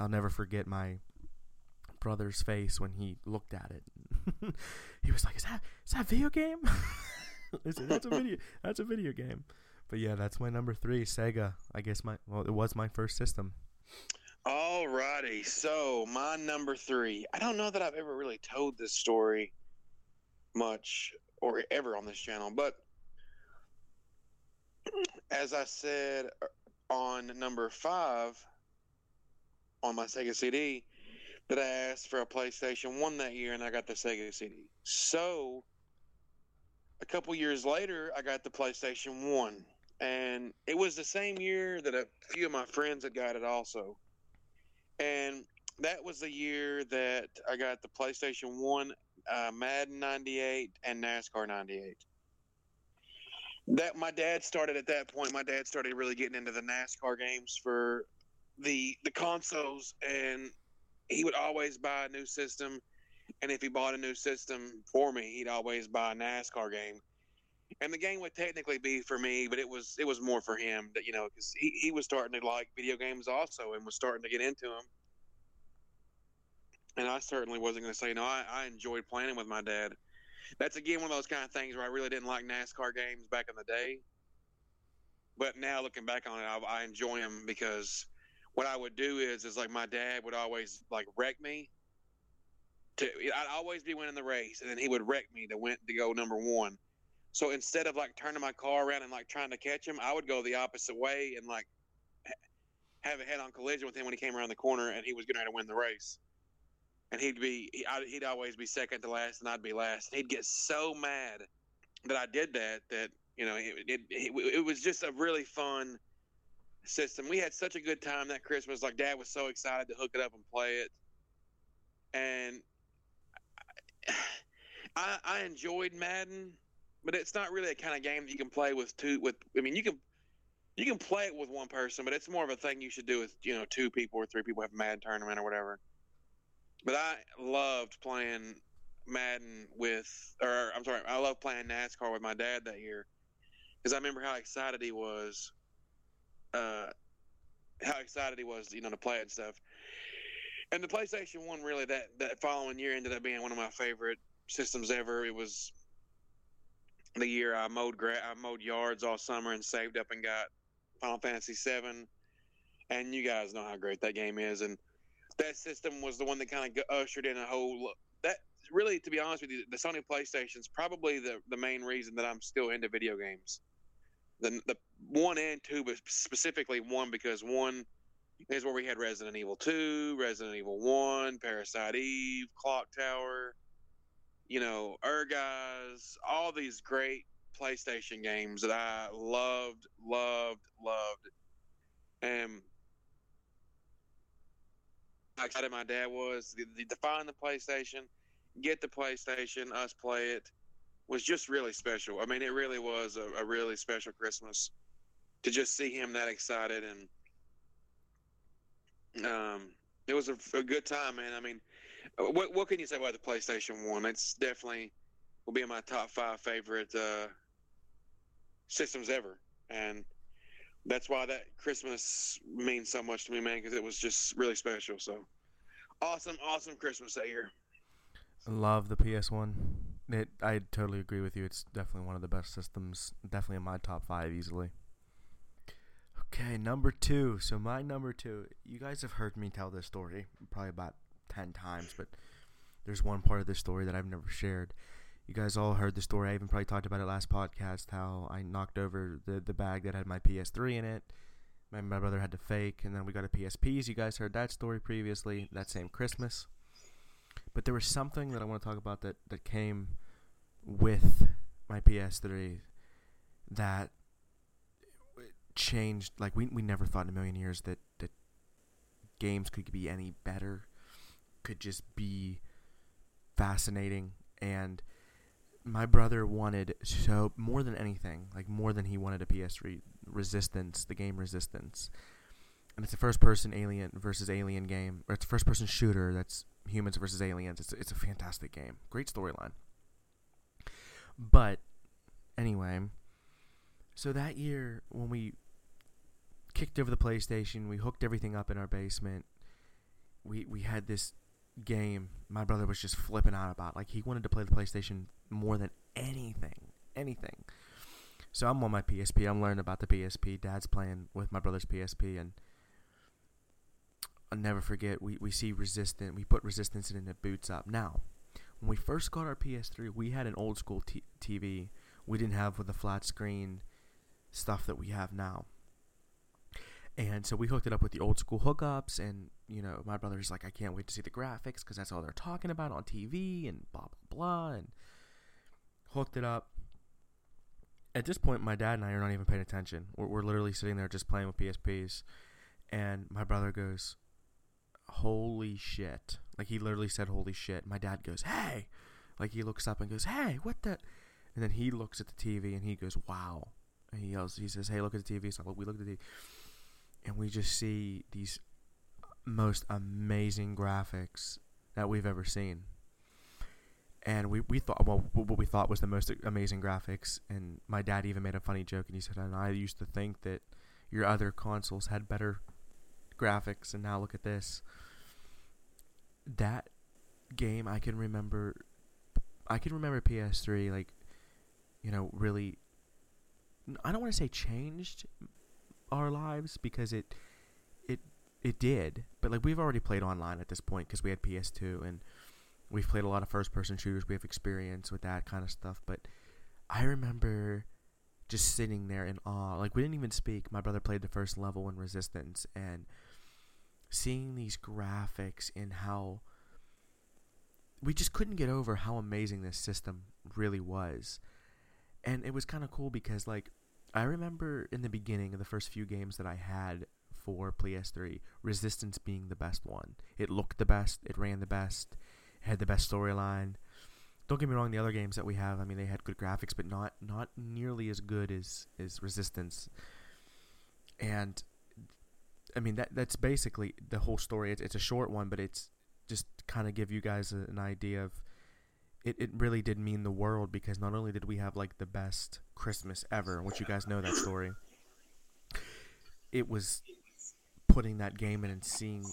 I'll never forget my brother's face when he looked at it. he was like, "Is that is that video game?" "That's a video. That's a video game." But yeah, that's my number three, Sega. I guess my well, it was my first system. Alrighty, so my number three. I don't know that I've ever really told this story much or ever on this channel, but as I said uh, on number five on my Sega CD, that I asked for a PlayStation 1 that year and I got the Sega CD. So a couple years later, I got the PlayStation 1. And it was the same year that a few of my friends had got it also. And that was the year that I got the PlayStation 1, uh, Madden 98, and NASCAR 98. That my dad started at that point. My dad started really getting into the NASCAR games for the the consoles, and he would always buy a new system. And if he bought a new system for me, he'd always buy a NASCAR game. And the game would technically be for me, but it was it was more for him that you know because he, he was starting to like video games also and was starting to get into them. And I certainly wasn't going to say no. I, I enjoyed playing with my dad. That's again one of those kind of things where I really didn't like NASCAR games back in the day. But now looking back on it, I, I enjoy them because what I would do is is like my dad would always like wreck me. To I'd always be winning the race, and then he would wreck me to win to go number one. So instead of like turning my car around and like trying to catch him, I would go the opposite way and like ha- have a head-on collision with him when he came around the corner and he was going to win the race. And he'd be he, I, he'd always be second to last and I'd be last. And he'd get so mad that I did that that you know it, it, it, it was just a really fun system. We had such a good time that Christmas. Like Dad was so excited to hook it up and play it, and I, I enjoyed Madden, but it's not really a kind of game that you can play with two. With I mean, you can you can play it with one person, but it's more of a thing you should do with you know two people or three people have a Madden tournament or whatever. But I loved playing Madden with, or I'm sorry, I love playing NASCAR with my dad that year because I remember how excited he was, uh, how excited he was, you know, to play and stuff. And the PlayStation One really that that following year ended up being one of my favorite systems ever. It was the year I mowed gra- I mowed yards all summer and saved up and got Final Fantasy VII. And you guys know how great that game is, and that system was the one that kind of ushered in a whole that really to be honest with you the sony playstation's probably the, the main reason that i'm still into video games the, the one and two but specifically one because one is where we had resident evil 2 resident evil 1 parasite eve clock tower you know ergas all these great playstation games that i loved loved loved. And how excited my dad was to find the PlayStation, get the PlayStation, us play it was just really special. I mean, it really was a, a really special Christmas to just see him that excited, and um, it was a, a, good time, man. I mean, what what can you say about the PlayStation One? It's definitely will be in my top five favorite uh, systems ever, and that's why that Christmas means so much to me, man, because it was just really special. So awesome, awesome Christmas that year. Love the PS One. It, I totally agree with you. It's definitely one of the best systems. Definitely in my top five easily. Okay, number two. So my number two. You guys have heard me tell this story probably about ten times, but there's one part of this story that I've never shared. You guys all heard the story. I even probably talked about it last podcast. How I knocked over the the bag that had my PS3 in it. My, my brother had to fake, and then we got a PSPs. You guys heard that story previously. That same Christmas. But there was something that I want to talk about that that came with my PS3 that changed. Like we we never thought in a million years that that games could be any better. Could just be fascinating and my brother wanted so more than anything, like more than he wanted a PS3 Resistance, the game Resistance. And it's a first-person alien versus alien game, or it's a first-person shooter that's humans versus aliens. It's it's a fantastic game, great storyline. But anyway, so that year when we kicked over the PlayStation, we hooked everything up in our basement. We we had this game my brother was just flipping out about. Like he wanted to play the PlayStation more than anything, anything. So I'm on my PSP. I'm learning about the PSP. Dad's playing with my brother's PSP, and I'll never forget. We we see resistance, We put resistance in and it boots up. Now, when we first got our PS3, we had an old school t- TV. We didn't have with the flat screen stuff that we have now. And so we hooked it up with the old school hookups, and you know, my brother's like, I can't wait to see the graphics because that's all they're talking about on TV and blah blah blah, and hooked it up. At this point, my dad and I are not even paying attention. We're, we're literally sitting there just playing with PSPs, and my brother goes, "Holy shit!" Like he literally said, "Holy shit!" My dad goes, "Hey!" Like he looks up and goes, "Hey, what the?" And then he looks at the TV and he goes, "Wow!" And he yells, he says, "Hey, look at the TV." So we look at the TV and we just see these most amazing graphics that we've ever seen. And we, we thought, well, what we thought was the most amazing graphics. And my dad even made a funny joke, and he said, and I used to think that your other consoles had better graphics, and now look at this. That game, I can remember, I can remember PS3, like, you know, really, I don't want to say changed our lives because it it it did. But like we've already played online at this point because we had PS2 and we've played a lot of first person shooters. We have experience with that kind of stuff. But I remember just sitting there in awe. Like we didn't even speak. My brother played the first level in Resistance, and seeing these graphics and how we just couldn't get over how amazing this system really was. And it was kind of cool because like I remember in the beginning of the first few games that I had for PS3, Resistance being the best one. It looked the best, it ran the best, had the best storyline. Don't get me wrong, the other games that we have, I mean, they had good graphics, but not not nearly as good as as Resistance. And I mean that that's basically the whole story. It's, it's a short one, but it's just kind of give you guys a, an idea of it, it really did mean the world because not only did we have like the best Christmas ever, which you guys know that story, it was putting that game in and seeing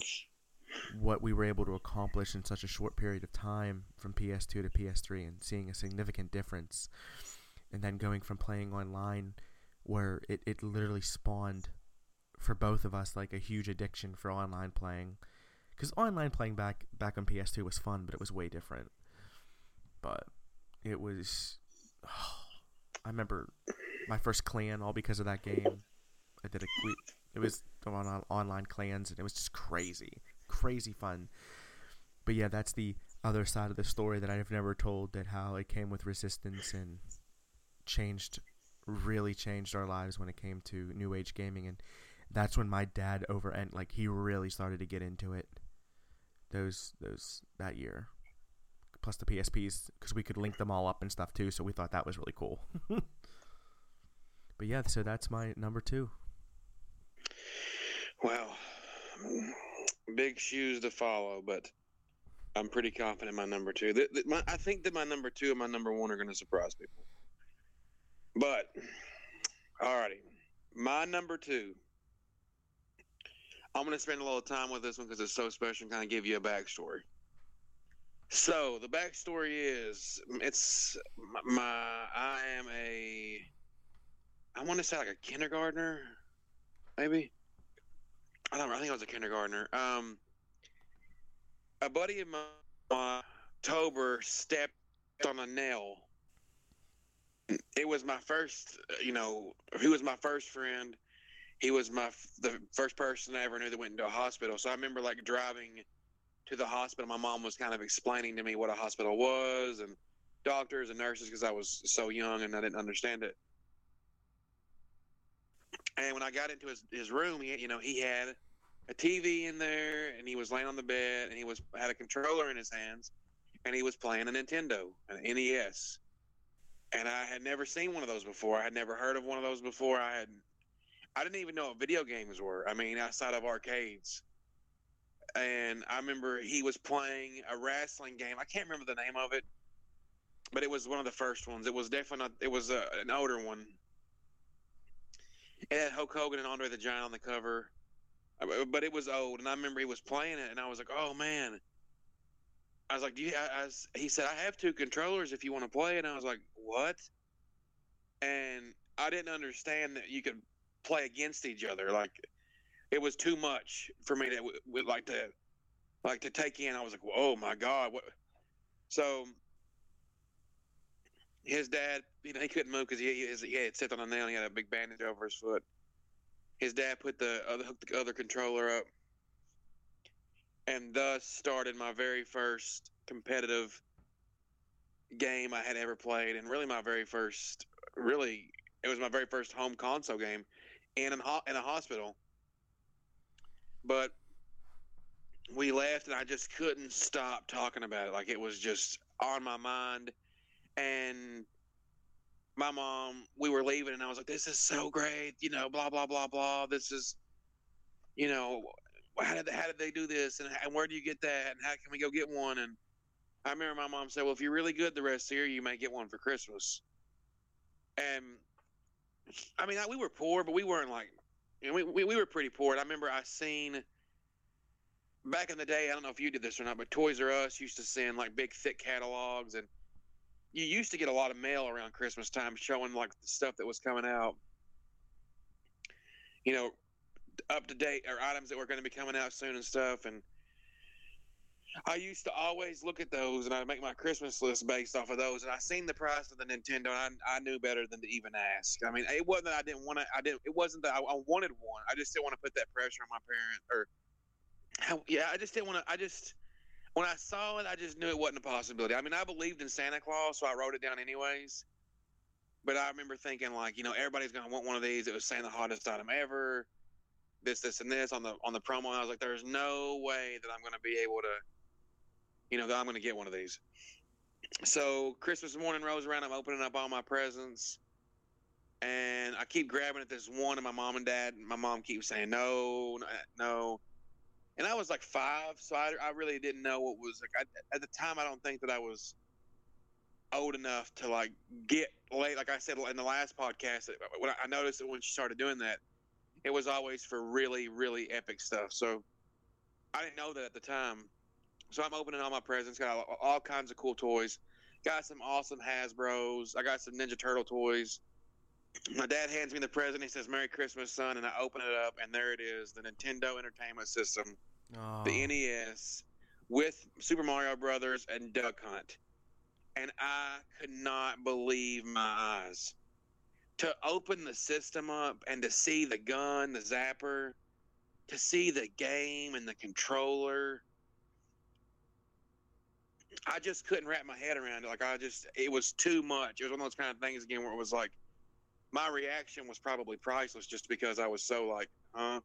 what we were able to accomplish in such a short period of time from PS2 to PS3 and seeing a significant difference. And then going from playing online where it, it literally spawned for both of us like a huge addiction for online playing because online playing back back on PS2 was fun, but it was way different. But it was. Oh, I remember my first clan all because of that game. I did a it was on online clans and it was just crazy, crazy fun. But yeah, that's the other side of the story that I've never told. That how it came with resistance and changed, really changed our lives when it came to new age gaming, and that's when my dad over and like he really started to get into it. Those those that year, plus the PSPs because we could link them all up and stuff too. So we thought that was really cool. but yeah, so that's my number two. Well, mm, big shoes to follow, but I'm pretty confident my number two. Th- th- my, I think that my number two and my number one are going to surprise people. But, alrighty, my number two. I'm going to spend a little time with this one because it's so special and kind of give you a backstory. So the backstory is it's my I am a I want to say like a kindergartner, maybe. I don't know. I think I was a kindergartner. Um, a buddy of mine, uh, October, stepped on a nail. It was my first, you know, he was my first friend. He was my the first person I ever knew that went into a hospital. So I remember like driving to the hospital. My mom was kind of explaining to me what a hospital was and doctors and nurses because I was so young and I didn't understand it. And when I got into his, his room, he, you know, he had a TV in there, and he was laying on the bed, and he was had a controller in his hands, and he was playing a Nintendo, an NES. And I had never seen one of those before. I had never heard of one of those before. I had, I didn't even know what video games were. I mean, outside of arcades. And I remember he was playing a wrestling game. I can't remember the name of it, but it was one of the first ones. It was definitely not, it was a, an older one. It had Hulk Hogan and Andre the Giant on the cover, Uh, but it was old. And I remember he was playing it, and I was like, "Oh man!" I was like, "Do you?" I, I he said, "I have two controllers if you want to play." And I was like, "What?" And I didn't understand that you could play against each other. Like, it was too much for me to w- w- like to like to take in. I was like, "Oh my god!" What? So his dad, you know, he couldn't move because he, he, he had stepped on a nail. and He had a big bandage over his foot. His dad put the other hooked the other controller up, and thus started my very first competitive game I had ever played, and really my very first, really, it was my very first home console game, in ho- in a hospital. But we left, and I just couldn't stop talking about it. Like it was just on my mind. And my mom we were leaving and i was like this is so great you know blah blah blah blah. This is you know how did, how did they do this? And, and where do you get that? And how can we go get one? And i remember my mom said well if you're really good the rest of the year you may get one for christmas. And i mean I, we were poor but we weren't like you know, we, we, we were pretty poor and i remember i seen back in the day i don't know if you did this or not but toys r us used to send like big thick catalogs and you used to get a lot of mail around Christmas time showing like the stuff that was coming out. You know, up to date or items that were going to be coming out soon and stuff. And I used to always look at those and I make my Christmas list based off of those. And I seen the price of the Nintendo, and I, I knew better than to even ask. I mean, it wasn't that I didn't want to. I didn't. It wasn't that I, I wanted one. I just didn't want to put that pressure on my parent. Or, yeah, I just didn't want to. I just when I saw it, I just knew it wasn't a possibility. I mean, I believed in Santa Claus, so I wrote it down anyways. But I remember thinking like, you know, everybody's gonna want one of these. It was saying the hottest item ever. This, this, and this on the on the promo. And I was like, there's no way that I'm gonna be able to you know, I'm going to get one of these. So Christmas morning rolls around. I'm opening up all my presents, and I keep grabbing at this one. And my mom and dad, my mom keeps saying no, uh, no. And I was like five, so I, I really didn't know what was like. I, at the time, I don't think that I was old enough to like get late. Like I said in the last podcast, uh, when I noticed that when she started doing that, it was always for really, really epic stuff. So I didn't know that at the time. So I'm opening all my presents. Got all, all kinds of cool toys. Got some awesome Hasbro's. I got some Ninja Turtle toys. My dad hands me the present. He says, "Merry Christmas, son," and I open it up, and there it is, the Nintendo Entertainment System, Oh. the NES, with Super Mario Brothers and Duck Hunt, and I could not believe my eyes. To open the system up and to see the gun, the zapper, to see the game and the controller. I just couldn't wrap my head around it. Like I just, it was too much. It was one of those kind of things again where it was like, my reaction was probably priceless just because I was so like, huh?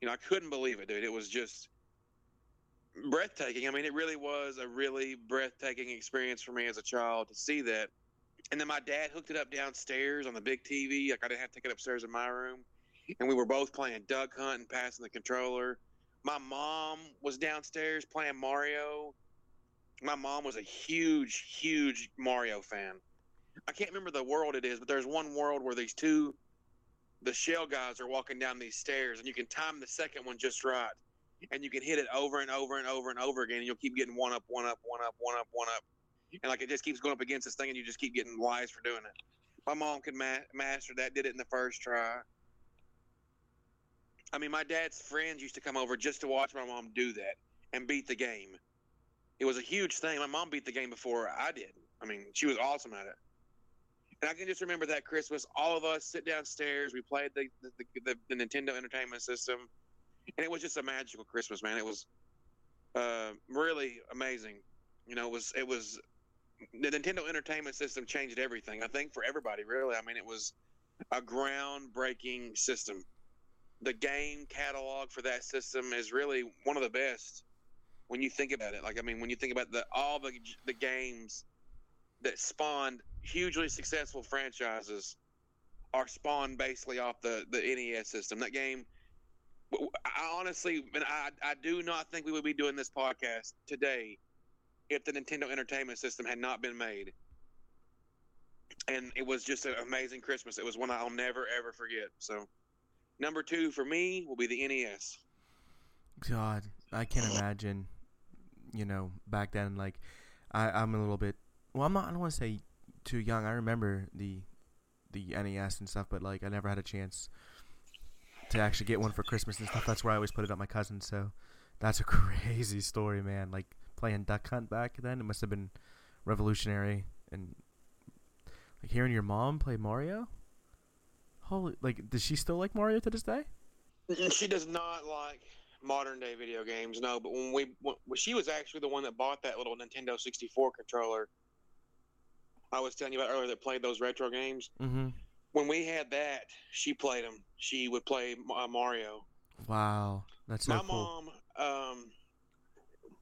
You know, I couldn't believe it, dude. It was just breathtaking. I mean, it really was a really breathtaking experience for me as a child to see that. And then my dad hooked it up downstairs on the big TV. Like I didn't have to take it upstairs in my room. And we were both playing Duck Hunt and passing the controller. My mom was downstairs playing Mario my mom was a huge, huge Mario fan. I can't remember the world it is, but there's one world where these two, the shell guys are walking down these stairs, and you can time the second one just right, and you can hit it over and over and over and over again, and you'll keep getting one up, one up, one up, one up, one up, and like it just keeps going up against this thing, and you just keep getting wise for doing it. My mom could ma- master that, did it in the first try. I mean, my dad's friends used to come over just to watch my mom do that and beat the game it was a huge thing. My mom beat the game before I did. I mean, she was awesome at it. And I can just remember that Christmas, all of us sit downstairs. We played the the, the, the Nintendo Entertainment System, and it was just a magical Christmas, man. It was uh, really amazing. You know, it was it was the Nintendo Entertainment System changed everything. I think for everybody, really. I mean, it was a groundbreaking system. The game catalog for that system is really one of the best when you think about it. Like I mean, when you think about the all the the games that spawned hugely successful franchises are spawned basically off the the NES system. That game, I honestly, and I I do not think we would be doing this podcast today if the Nintendo Entertainment System had not been made. And it was just an amazing Christmas. It was one I'll never ever forget. So, number two for me will be the NES. God, I can't imagine. You know, back then, like, I, I'm a little bit. Well, I'm not. I don't want to say too young. I remember the the NES and stuff, but like, I never had a chance to actually get one for Christmas and stuff. That's where I always put it on my cousin. So, that's a crazy story, man. Like playing Duck Hunt back then, it must have been revolutionary. And like hearing your mom play Mario. Holy, like, does she still like Mario to this day? She does not like modern day video games, no. But when we, when, she was actually the one that bought that little Nintendo 64 controller. I was telling you about earlier that played those retro games. Mm-hmm. When we had that, she played them. She would play uh, Mario. Wow, that's so my cool. mom, um,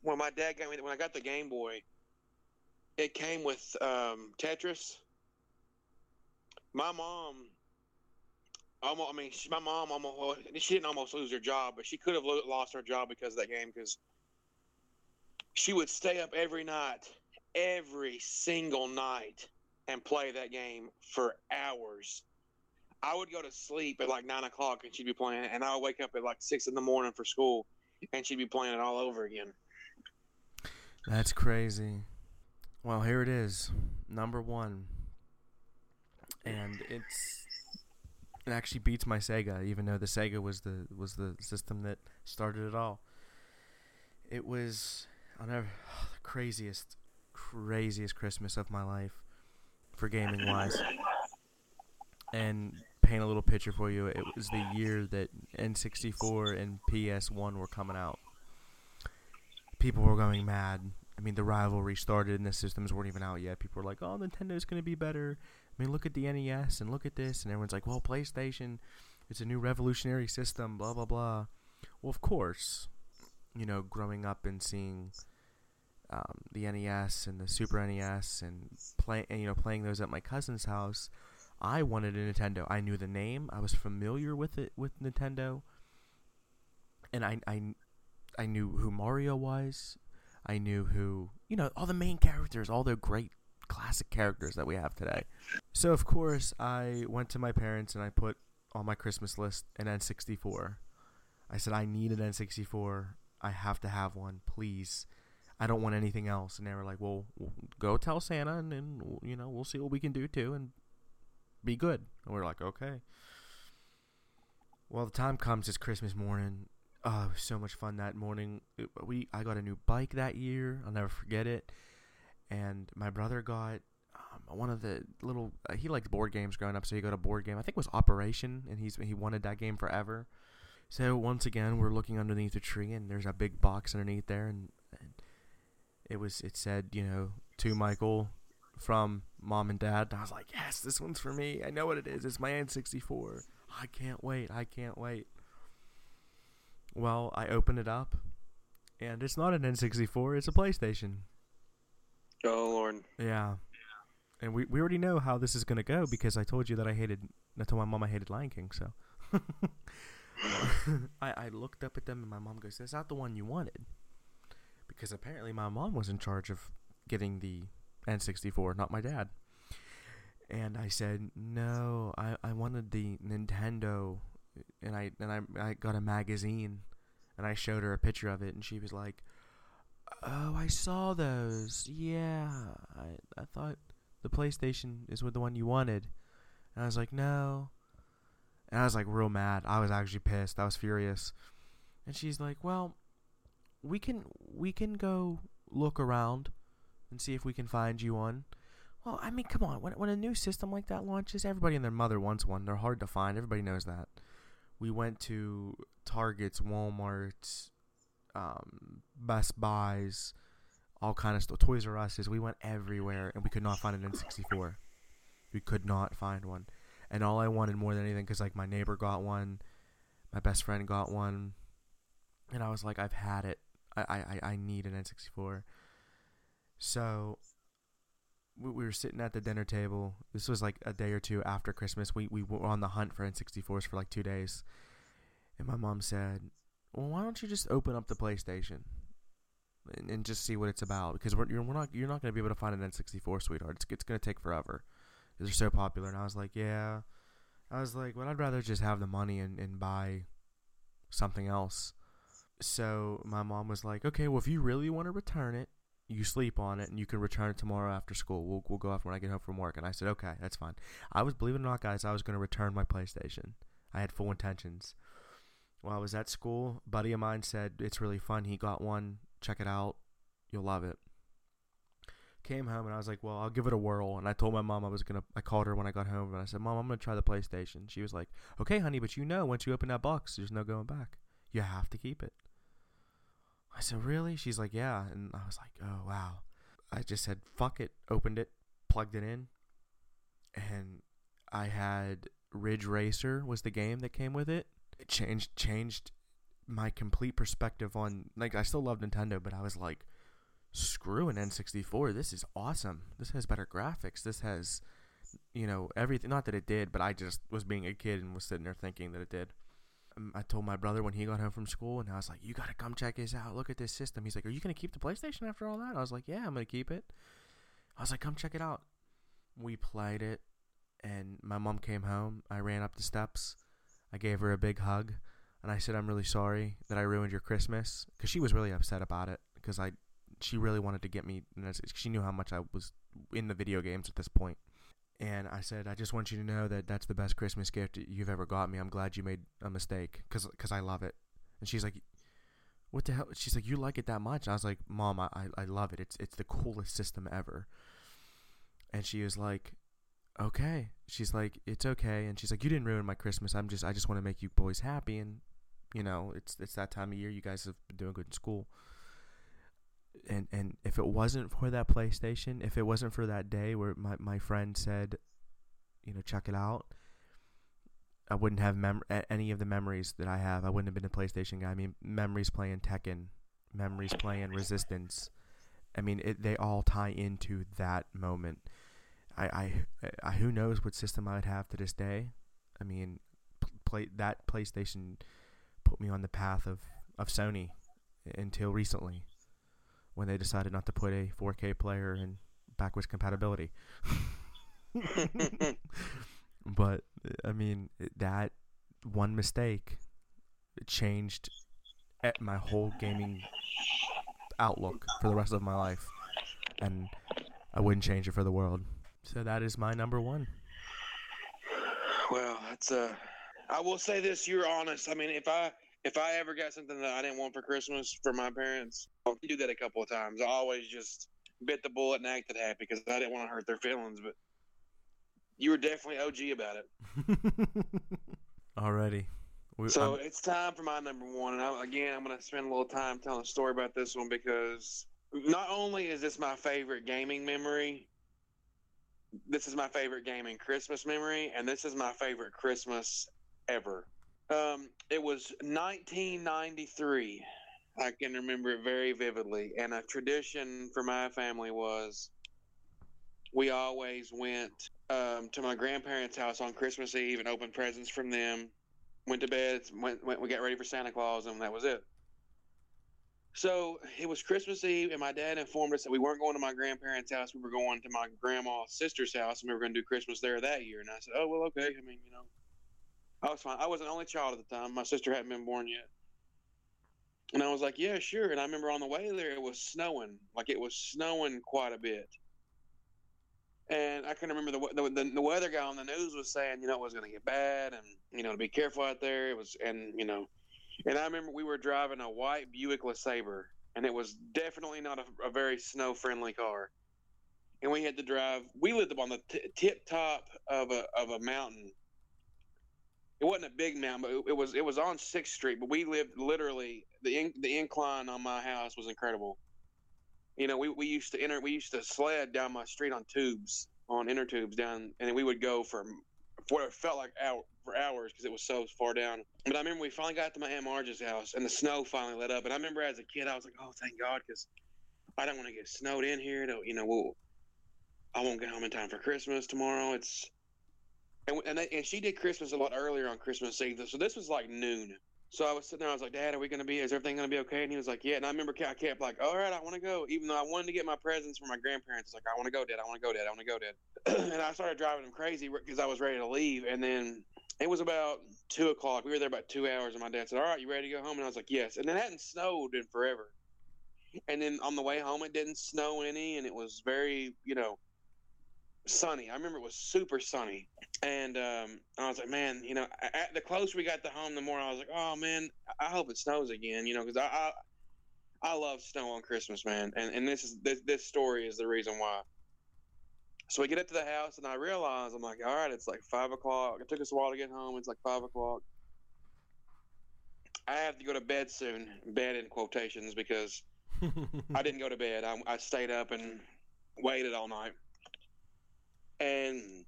when my dad got me, when I got the Game Boy, it came with um, Tetris. My mom, almost, I mean, she, my mom almost, she didn't almost lose her job, but she could have lo- lost her job because of that game because she would stay up every night, every single night, and play that game for hours. I would go to sleep at like nine o'clock and she'd be playing it, and I would wake up at like six in the morning for school, and she'd be playing it all over again. That's crazy. Well, here it is, number one, and it's it actually beats my Sega, even though the Sega was the was the system that started it all. It was I'll never the craziest, craziest Christmas of my life for gaming wise. And paint a little picture for you. It was the year that N64 and PS1 were coming out. People were going mad. I mean, the rivalry started, and the systems weren't even out yet. People were like, "Oh, Nintendo's going to be better." I mean, look at the NES and look at this, and everyone's like, "Well, PlayStation, it's a new revolutionary system." Blah blah blah. Well, of course, you know, growing up and seeing um, the NES and the Super NES and play, and, you know, playing those at my cousin's house, I wanted a Nintendo. I knew the name. I was familiar with it with Nintendo, and I I I knew who Mario was. I knew who you know all the main characters, all the great classic characters that we have today. So of course I went to my parents and I put on my Christmas list an N64. I said I need an N64. I have to have one, please. I don't want anything else. And they were like, "Well, go tell Santa, and then you know we'll see what we can do too, and be good." And we are like, "Okay." Well, the time comes. It's Christmas morning. Oh, it was so much fun that morning. It, we I got a new bike that year. I'll never forget it. And my brother got um, one of the little. Uh, he liked board games growing up, so he got a board game. I think it was Operation, and he's he wanted that game forever. So once again, we're looking underneath the tree, and there's a big box underneath there, and, and it was it said, you know, to Michael from mom and dad. And I was like, yes, this one's for me. I know what it is. It's my N64. I can't wait. I can't wait. Well, I open it up, and it's not an N64. It's a PlayStation. Oh Lord. Yeah. And we, we already know how this is gonna go because I told you that I hated I told my mom I hated Lion King, so I, I looked up at them and my mom goes, That's not the one you wanted Because apparently my mom was in charge of getting the N sixty four, not my dad. And I said, No, I, I wanted the Nintendo and I and I I got a magazine and I showed her a picture of it and she was like Oh, I saw those. Yeah, I I thought the PlayStation is what the one you wanted. And I was like, no. And I was like real mad. I was actually pissed. I was furious. And she's like, well, we can we can go look around and see if we can find you one. Well, I mean, come on. When when a new system like that launches, everybody and their mother wants one. They're hard to find. Everybody knows that. We went to Targets, Walmart's, um, Best Buys, all kind of stuff. Toys R Us's. We went everywhere, and we could not find an N64. We could not find one, and all I wanted more than anything, because like my neighbor got one, my best friend got one, and I was like, I've had it. I I I need an N64. So we, we were sitting at the dinner table. This was like a day or two after Christmas. We we were on the hunt for N64s for like two days, and my mom said, well, why don't you just open up the PlayStation and, and just see what it's about? Because we're, you're, we're not you're not going to be able to find an N64, sweetheart. It's, it's going to take forever. They're so popular. And I was like, yeah. I was like, well, I'd rather just have the money and, and buy something else. So my mom was like, okay, well, if you really want to return it, you sleep on it and you can return it tomorrow after school. We'll, we'll go off when I get home from work. And I said, okay, that's fine. I was, believe it or not, guys, I was going to return my PlayStation. I had full intentions while I was at school, buddy of mine said it's really fun. He got one. Check it out. You'll love it. Came home and I was like, well, I'll give it a whirl. And I told my mom I was gonna. I called her when I got home and I said, Mom, I'm gonna try the PlayStation. She was like, Okay, honey, but you know, once you open that box, there's no going back. You have to keep it. I said, Really? She's like, Yeah. And I was like, Oh wow. I just said, Fuck it. Opened it, plugged it in, and I had Ridge Racer was the game that came with it it changed changed my complete perspective on like I still love Nintendo, but I was like, screw an N64. This is awesome. This has better graphics. This has you know everything. Not that it did, but I just was being a kid and was sitting there thinking that it did. Um, I told my brother when he got home from school, and I was like, "You gotta come check this out. Look at this system." He's like, "Are you gonna keep the PlayStation after all that?" I was like, "Yeah, I'm gonna keep it." I was like, "Come check it out." We played it, and my mom came home. I ran up the steps I gave her a big hug, and I said, "I'm really sorry that I ruined your Christmas," because she was really upset about it. Because I, she really wanted to get me. She knew how much I was in the video games at this point. And I said, I just want you to know that that's the best Christmas gift you've ever got me. I'm glad you made a mistake because cause I love it. And she's like, what the hell? She's like, you like it that much? I was like, mom, I, I, love it. It's it's the coolest system ever. And she was like, okay. She's like, it's okay. And she's like, you didn't ruin my Christmas. I'm just I just want to make you boys happy. And you know, it's it's that time of year. You guys have been doing good in school. And and if it wasn't for that PlayStation, if it wasn't for that day where my my friend said, you know, check it out. I wouldn't have mem- any of the memories that I have. I wouldn't have been a PlayStation guy. I mean, memories playing Tekken, memories playing Resistance. I mean, it, they all tie into that moment. I, I, I, who knows what system I would have to this day. I mean, play that PlayStation put me on the path of, of Sony until recently, when they decided not to put a 4K player in backwards compatibility. but I mean, that one mistake changed my whole gaming outlook for the rest of my life, and I wouldn't change it for the world. So that is my number one. Well, that's uh I will say this, you're honest. I mean, if I if I ever got something that I didn't want for Christmas for my parents, I do that a couple of times. I always just bit the bullet and acted happy because I didn't want to hurt their feelings, but you were definitely OG about it. Already. We, so I'm... it's time for my number one, and I, again, I'm going to spend a little time telling a story about this one because not only is this my favorite gaming memory, this is my favorite gaming Christmas memory, and this is my favorite Christmas ever. Um, it was 1993. I can remember it very vividly, and a tradition for my family was we always went um, to my grandparents' house on Christmas Eve and opened presents from them. Went to bed, went, went we got ready for Santa Claus, and that was it. So it was Christmas Eve, and my dad informed us that we weren't going to my grandparents' house. We were going to my grandma's sister's house, and we were going to do Christmas there that year. And I said, "Oh well, okay. I mean, you know, I was fine. I was an only child at the time. My sister hadn't been born yet." And I was like, "Yeah, sure." And I remember on the way there, it was snowing. Like it was snowing quite a bit. And I can remember the, the the weather guy on the news was saying, you know, it was going to get bad, and you know, to be careful out there. It was, and you know, and I remember we were driving a white Buick LeSabre, and it was definitely not a, a very snow friendly car. And we had to drive. We lived up on the t- tip top of a of a mountain. It wasn't a big mountain, but it, was it was on Sixth Street. But we lived literally the in, the incline on my house was incredible you know, we, we used to enter, we used to sled down my street on tubes, on inner tubes down, and we would go for what it felt like out for hours because it was so far down. But I remember we finally got to my aunt Marge's house, and the snow finally let up. And I remember as a kid, I was like, "Oh, thank God," because I don't want to get snowed in here. To, you know, we'll, I won't get home in time for Christmas tomorrow. It's and and, they, and she did Christmas a lot earlier on Christmas Eve, so this was like noon. So I was sitting there. I was like, "Dad, are we going to be? Is everything going to be okay?" And he was like, "Yeah." And I remember I kept like, "All right, I want to go," even though I wanted to get my presents for my grandparents. I like, "I want to go, Dad. I want to go, Dad. I want to go, Dad." and I started driving him crazy because I was ready to leave. And then it was about two o'clock. We were there about two hours, and my dad said, "All right, you ready to go home?" And I was like, "Yes." And then it hadn't snowed in forever. And then on the way home, it didn't snow any, and it was very, you know, sunny. I remember it was super sunny, and um, I was like, man, you know, at, the closer we got to home, the more I was like, oh man, I hope it snows again, you know, because I, I, I love snow on Christmas, man, and and this is this this story is the reason why. So we get up to the house, and I realize I'm like, all right, it's like five o'clock. It took us a while to get home. It's like five o'clock. I have to go to bed soon. Bed in quotations because I didn't go to bed. I, I stayed up and waited all night and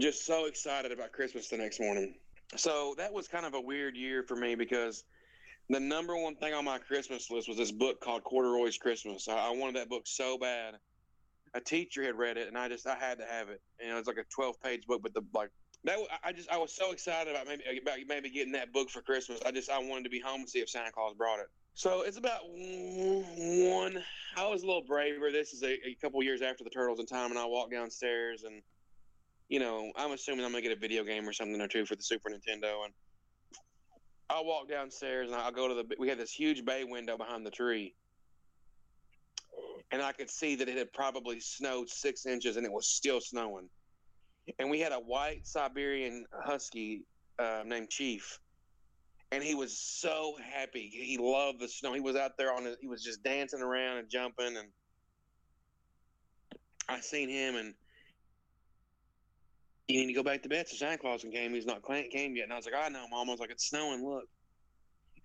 just so excited about Christmas the next morning. So that was kind of a weird year for me because the number one thing on my Christmas list was this book called Corduroy's Christmas. I, I wanted that book so bad. A teacher had read it, and I just I had to have it. You know, it's like a twelve page book, but the like that I just I was so excited about maybe about maybe getting that book for Christmas. I just I wanted to be home and see if Santa Claus brought it. So it's about one. I was a little braver. This is a, a couple years after the Turtles in Time, and I walk downstairs, and you know, I'm assuming I'm gonna get a video game or something or two for the Super Nintendo, and I walk downstairs and I go to the. We have this huge bay window behind the tree, and I could see that it had probably snowed six inches, and it was still snowing. And we had a white Siberian Husky uh, named Chief and he was so happy. He loved the snow. He was out there on it. He was just dancing around and jumping, and I seen him and. You need to go back to bed. So Santa Claus came. He's not came yet. And I was like, I know, Mom. I was like, it's snowing. Look.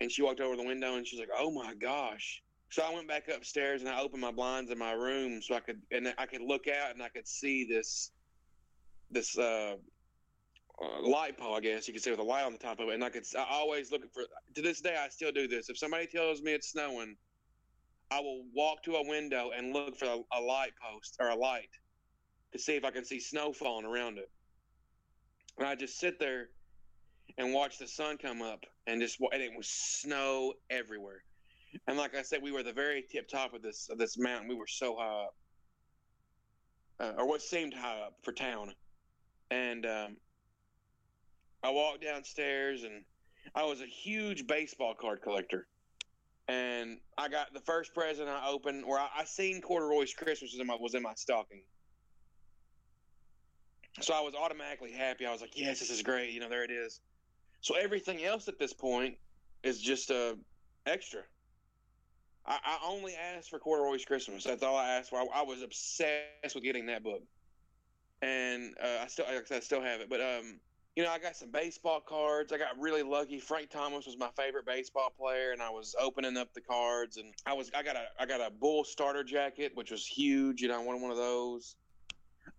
And she walked over the window and she's like, Oh my gosh. So I went back upstairs and I opened my blinds in my room so I could and I could look out and I could see this this uh, uh, light pole, I guess you could say, with a light on the top of it. And I could I always look for to this day I still do this. If somebody tells me it's snowing, I will walk to a window and look for a, a light post or a light to see if I can see snow falling around it. And I just sit there and watch the sun come up and just and it was snow everywhere. And like I said, we were the very tip top of this of this mountain. We were so high up, uh, or what seemed high up for town. And um, I walked downstairs, and I was a huge baseball card collector. And I got the first present I opened, where I, I seen corduroy's Christmas was in my was in my stocking. So I was automatically happy. I was like, "Yes, this is great." You know, there it is. So everything else at this point is just a uh, extra. I, I only asked for Corduroy's Christmas. That's all I asked for. I, I was obsessed with getting that book, and uh, I still, I, still have it. But um, you know, I got some baseball cards. I got really lucky. Frank Thomas was my favorite baseball player, and I was opening up the cards, and I was, I got a, I got a Bull starter jacket, which was huge. You know, I wanted one of those.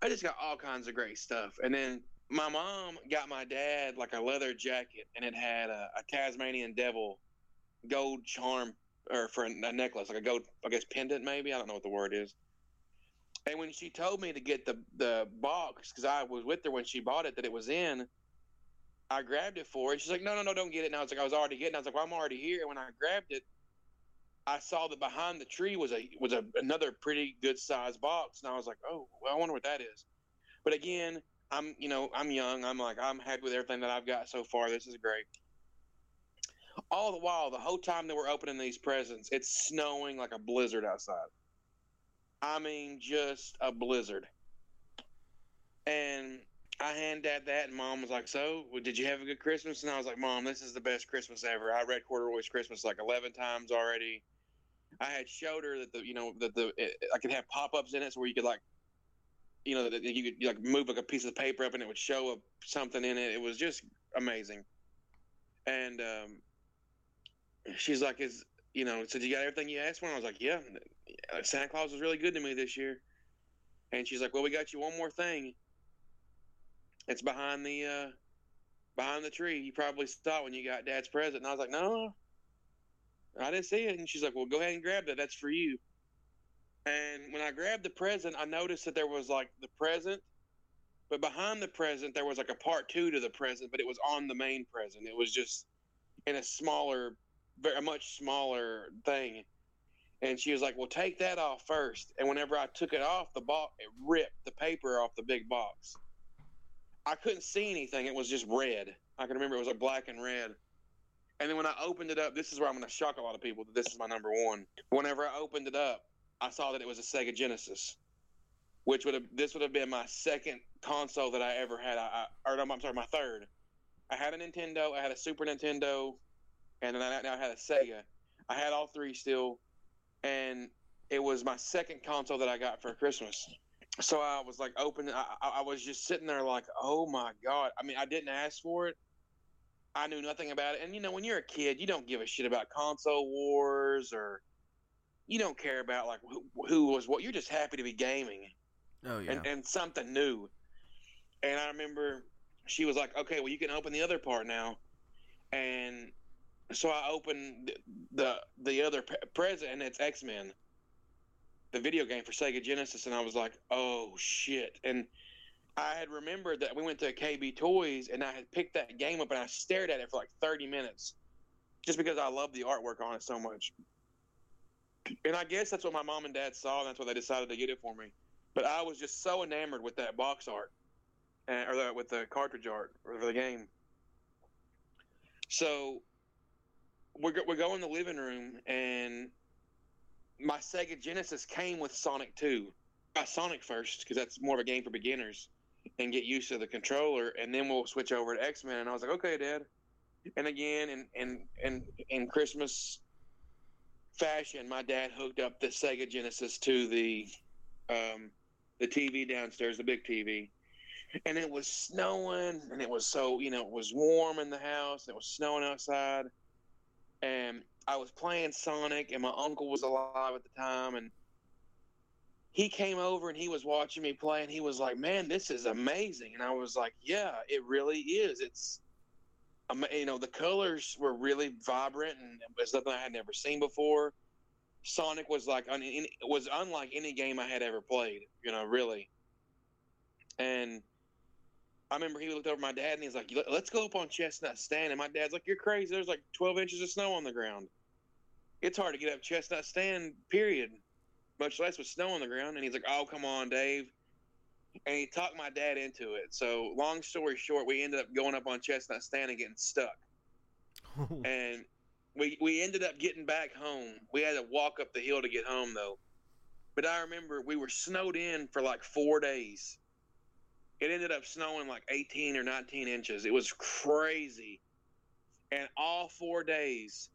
I just got all kinds of great stuff, and then my mom got my dad like a leather jacket, and it had a, a Tasmanian devil gold charm or for a, a necklace, like a gold, I guess pendant maybe. I don't know what the word is. And when she told me to get the the box, because I was with her when she bought it, that it was in, I grabbed it for her. She's like, "No, no, no, don't get it." And I was like, "I was already getting." It. I was like, "Well, I'm already here." And when I grabbed it, I saw that behind the tree was a was a, another pretty good sized box, and I was like, "Oh, well, I wonder what that is." But again, I'm you know I'm young. I'm like I'm happy with everything that I've got so far. This is great all the while, the whole time that we're opening these presents, it's snowing like a blizzard outside. I mean, just a blizzard. And I hand dad that, and mom was like, "So, did you have a good Christmas?" And I was like, "Mom, this is the best Christmas ever. I read Corduroy's Christmas like eleven times already. I had showed her that the you know that the it, I could have pop ups in it, so where you could like, you know, that you could like move like a piece of paper up, and it would show up something in it. It was just amazing. And um, she's like, "Is you know?" Said, "You got everything you asked for?" And I was like, "Yeah." Santa Claus was really good to me this year. And she's like, "Well, we got you one more thing. It's behind the uh, behind the tree. You probably saw when you got Dad's present." And I was like, "No, I didn't see it." And she's like, "Well, go ahead and grab that. That's for you." And when I grabbed the present, I noticed that there was like the present, but behind the present there was like a part two to the present, but it was on the main present. It was just in a smaller, very much smaller thing. And she was like, "Well, take that off first. And whenever I took it off, the box it ripped the paper off the big box. I couldn't see anything. It was just red. I can remember it was like black and red. And then when I opened it up, this is where I'm going to shock a lot of people that this is my number one. Whenever I opened it up, I saw that it was a Sega Genesis, which would have this would have been my second console that I ever had. I, I or no, I'm sorry, my third. I had a Nintendo, I had a Super Nintendo, and then I now had a Sega. I had all three still, and it was my second console that I got for Christmas. So I was like opening. I, I was just sitting there like, oh my god. I mean, I didn't ask for it. I knew nothing about it. And you know, when you're a kid, you don't give a shit about console wars or you don't care about like who, who was what. You're just happy to be gaming Oh yeah. and, and something new. And I remember she was like, "Okay, well, you can open the other part now." And so I opened the the other present, and it's X Men, the video game for Sega Genesis, and I was like, "Oh shit!" And I had remembered that we went to KB Toys, and I had picked that game up, and I stared at it for like thirty minutes, just because I love the artwork on it so much. And I guess that's what my mom and dad saw, and that's why they decided to get it for me. But I was just so enamored with that box art, and, or the, with the cartridge art for the game. So we go, we go in the living room, and my Sega Genesis came with Sonic 2. Buy Sonic first because that's more of a game for beginners, and get used to the controller, and then we'll switch over to X Men. And I was like, okay, Dad. And again, in in in, in Christmas fashion, my dad hooked up the Sega Genesis to the um, the TV downstairs, the big TV. And it was snowing, and it was so you know it was warm in the house, and it was snowing outside. And I was playing Sonic, and my uncle was alive at the time, and he came over and he was watching me play, and he was like, "Man, this is amazing!" And I was like, "Yeah, it really is. It's, you know, the colors were really vibrant, and it was something I had never seen before." Sonic was like was unlike any game I had ever played, you know, really. And I remember he looked over my dad and he's like, "Let- "Let's go up on Chestnut Stand." And my dad's like, "You're crazy. There's like 12 inches of snow on the ground. It's hard to get up Chestnut Stand, period. Much less with snow on the ground." And he's like, "Oh, come on, Dave." And he talked my dad into it. So, long story short, we ended up going up on Chestnut Stand and getting stuck oh. and we we ended up getting back home. We had to walk up the hill to get home though. But I remember we were snowed in for like four days. It ended up snowing like 18 or 19 inches. It was crazy. And all four days,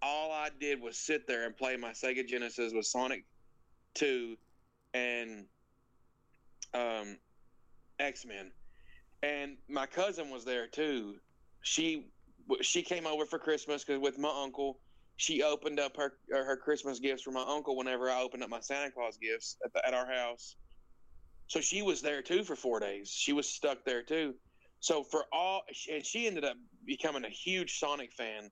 all I did was sit there and play my Sega Genesis with Sonic 2 and um, X Men. And my cousin was there too. She she came over for Christmas because with my uncle, she opened up her her Christmas gifts for my uncle whenever I opened up my Santa Claus gifts at, the, at our house. So she was there too for four days. She was stuck there too. So for all, and she ended up becoming a huge Sonic fan.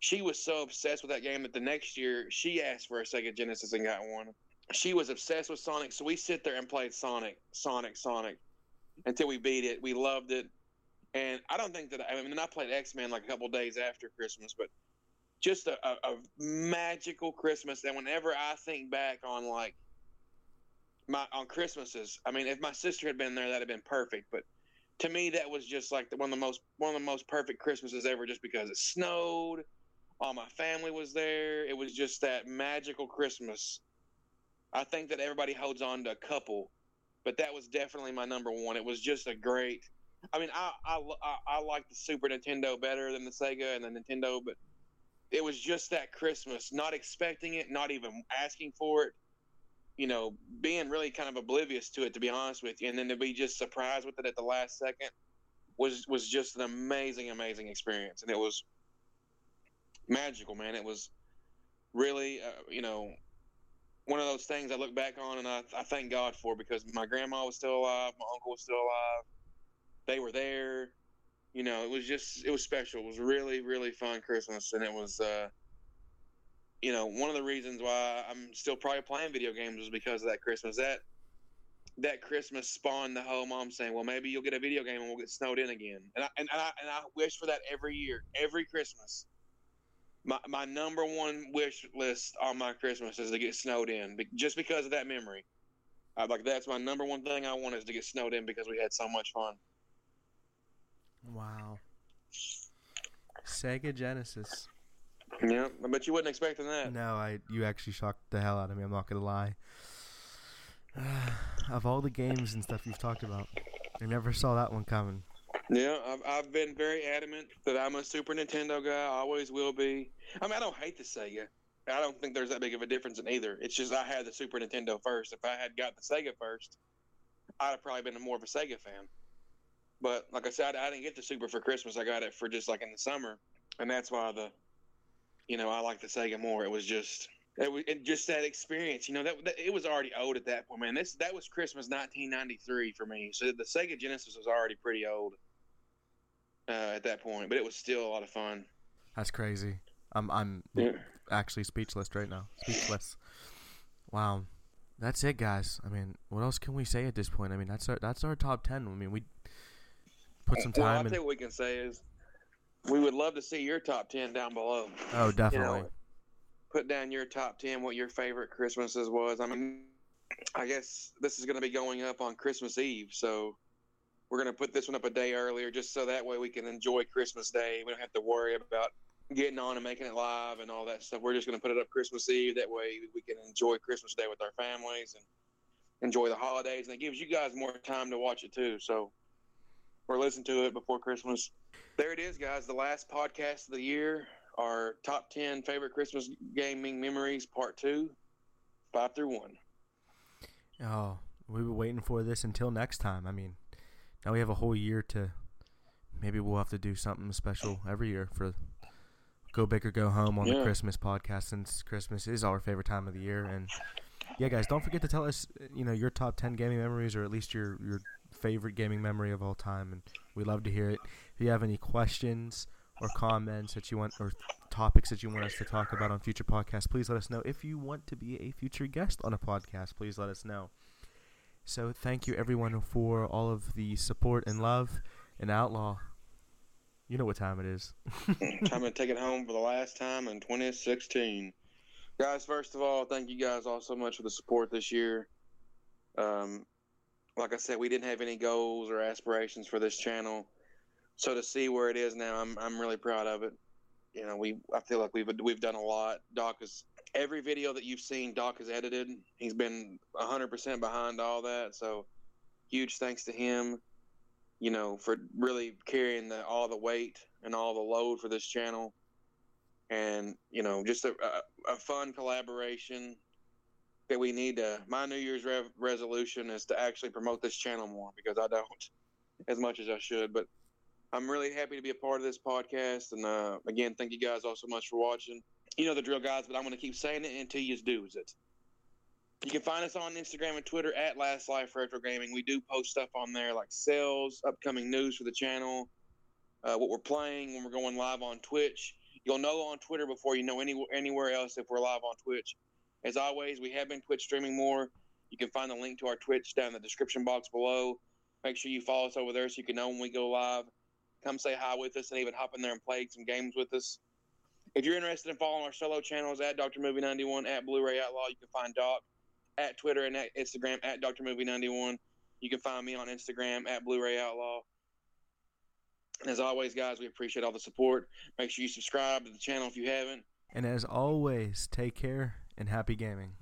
She was so obsessed with that game that the next year she asked for a Sega Genesis and got one. She was obsessed with Sonic, so we sit there and played Sonic, Sonic, Sonic until we beat it. We loved it. And I don't think that I mean I played X Men like a couple days after Christmas, but just a, a, a magical Christmas. And whenever I think back on like my on Christmases, I mean, if my sister had been there, that'd have been perfect. But to me, that was just like the, one of the most one of the most perfect Christmases ever, just because it snowed, all my family was there. It was just that magical Christmas. I think that everybody holds on to a couple, but that was definitely my number one. It was just a great. I mean, I I, I, I like the Super Nintendo better than the Sega and the Nintendo, but it was just that Christmas, not expecting it, not even asking for it, you know, being really kind of oblivious to it, to be honest with you, and then to be just surprised with it at the last second was was just an amazing, amazing experience, and it was magical, man. It was really, uh, you know, one of those things I look back on and I, I thank God for because my grandma was still alive, my uncle was still alive, they were there. You know, it was just it was special. It was really really fun Christmas, and it was, uh, you know, one of the reasons why I'm still probably playing video games was because of that Christmas. That that Christmas spawned the whole mom saying, "Well, maybe you'll get a video game and we'll get snowed in again." And I and I, and I wish for that every year, every Christmas. My my number one wish list on my Christmas is to get snowed in, just because of that memory. I like that's my number one thing I want is to get snowed in because we had so much fun. Wow. Sega Genesis. Yeah, I bet you wasn't expecting that. No, I you actually shocked the hell out of me. I'm not gonna lie. of all the games and stuff you've talked about, I never saw that one coming. Yeah, I've, I've been very adamant that I'm a Super Nintendo guy. I always will be. I mean, I don't hate the Sega. I don't think there's that big of a difference in either. It's just I had the Super Nintendo first. If I had got the Sega first, I'd have probably been more of a Sega fan. But like I said, I didn't get the Super for Christmas. I got it for just like in the summer, and that's why the, you know, I like the Sega more. It was just it was it, just that experience. You know, that, that it was already old at that point, man. This that was Christmas 1993 for me. So the Sega Genesis was already pretty old uh, at that point, but it was still a lot of fun. That's crazy. I'm I'm Yeah. actually speechless right now. Speechless. Wow. That's it, guys. I mean, what else can we say at this point? I mean, that's our that's our top ten. I mean, we put some Well, I'll time tell in. you what we can say is we would love to see your top 10 down below. Oh, definitely. Put down your top 10, what your favorite Christmases was. I mean, I guess this is going to be going up on Christmas Eve. So we're going to put this one up a day earlier just so that way we can enjoy Christmas Day. We don't have to worry about getting on and making it live and all that stuff. We're just going to put it up Christmas Eve. That way we can enjoy Christmas Day with our families and enjoy the holidays. And it gives you guys more time to watch it too. So or listen to it before Christmas. There it is, guys. The last podcast of the year. Our top 10 favorite Christmas gaming memories, part two, five through one. Oh, we were waiting for this until next time. I mean, now we have a whole year to. Maybe we'll have to do something special every year for Go Big or Go Home on the Christmas podcast since Christmas is our favorite time of the year. And yeah, guys, don't forget to tell us, you know, your top 10 gaming memories or at least your, your favorite gaming memory of all time. And we love to hear it. If you have any questions or comments that you want or topics that you want us to talk about on future podcasts, please let us know. If you want to be a future guest on a podcast, please let us know. So thank you everyone for all of the support and love. And Outlaw, you know what time it is. Time to take it home for the last time in 2016. Guys, first of all, thank you guys all so much for the support this year. Um, like I said, we didn't have any goals or aspirations for this channel, so to see where it is now, I'm I'm really proud of it. You know, we I feel like we've we've done a lot. Doc is every video that you've seen, Doc has edited. He's been 100% behind all that, so huge thanks to him you know, for really carrying the, all the weight and all the load for this channel. And, you know, just a, a, a fun collaboration that we need to. My New Year's rev- resolution is to actually promote this channel more because I don't as much as I should. But I'm really happy to be a part of this podcast. And uh, again, thank you guys all so much for watching. You know the drill, guys, but I'm going to keep saying it until you do it. You can find us on Instagram and Twitter at Last Life Retro Gaming. We do post stuff on there like sales, upcoming news for the channel, uh, what we're playing when we're going live on Twitch. You'll know on Twitter before you know any, anywhere else if we're live on Twitch. As always, we have been Twitch streaming more. You can find the link to our Twitch down in the description box below. Make sure you follow us over there so you can know when we go live. Come say hi with us and even hop in there and play some games with us. If you're interested in following our solo channels at Dr. Movie 91 at Blu-ray Outlaw, you can find Doc at Twitter and at Instagram at Dr. Movie 91. You can find me on Instagram at Blu-ray Outlaw. And as always, guys, we appreciate all the support. Make sure you subscribe to the channel if you haven't. And as always, take care and happy gaming.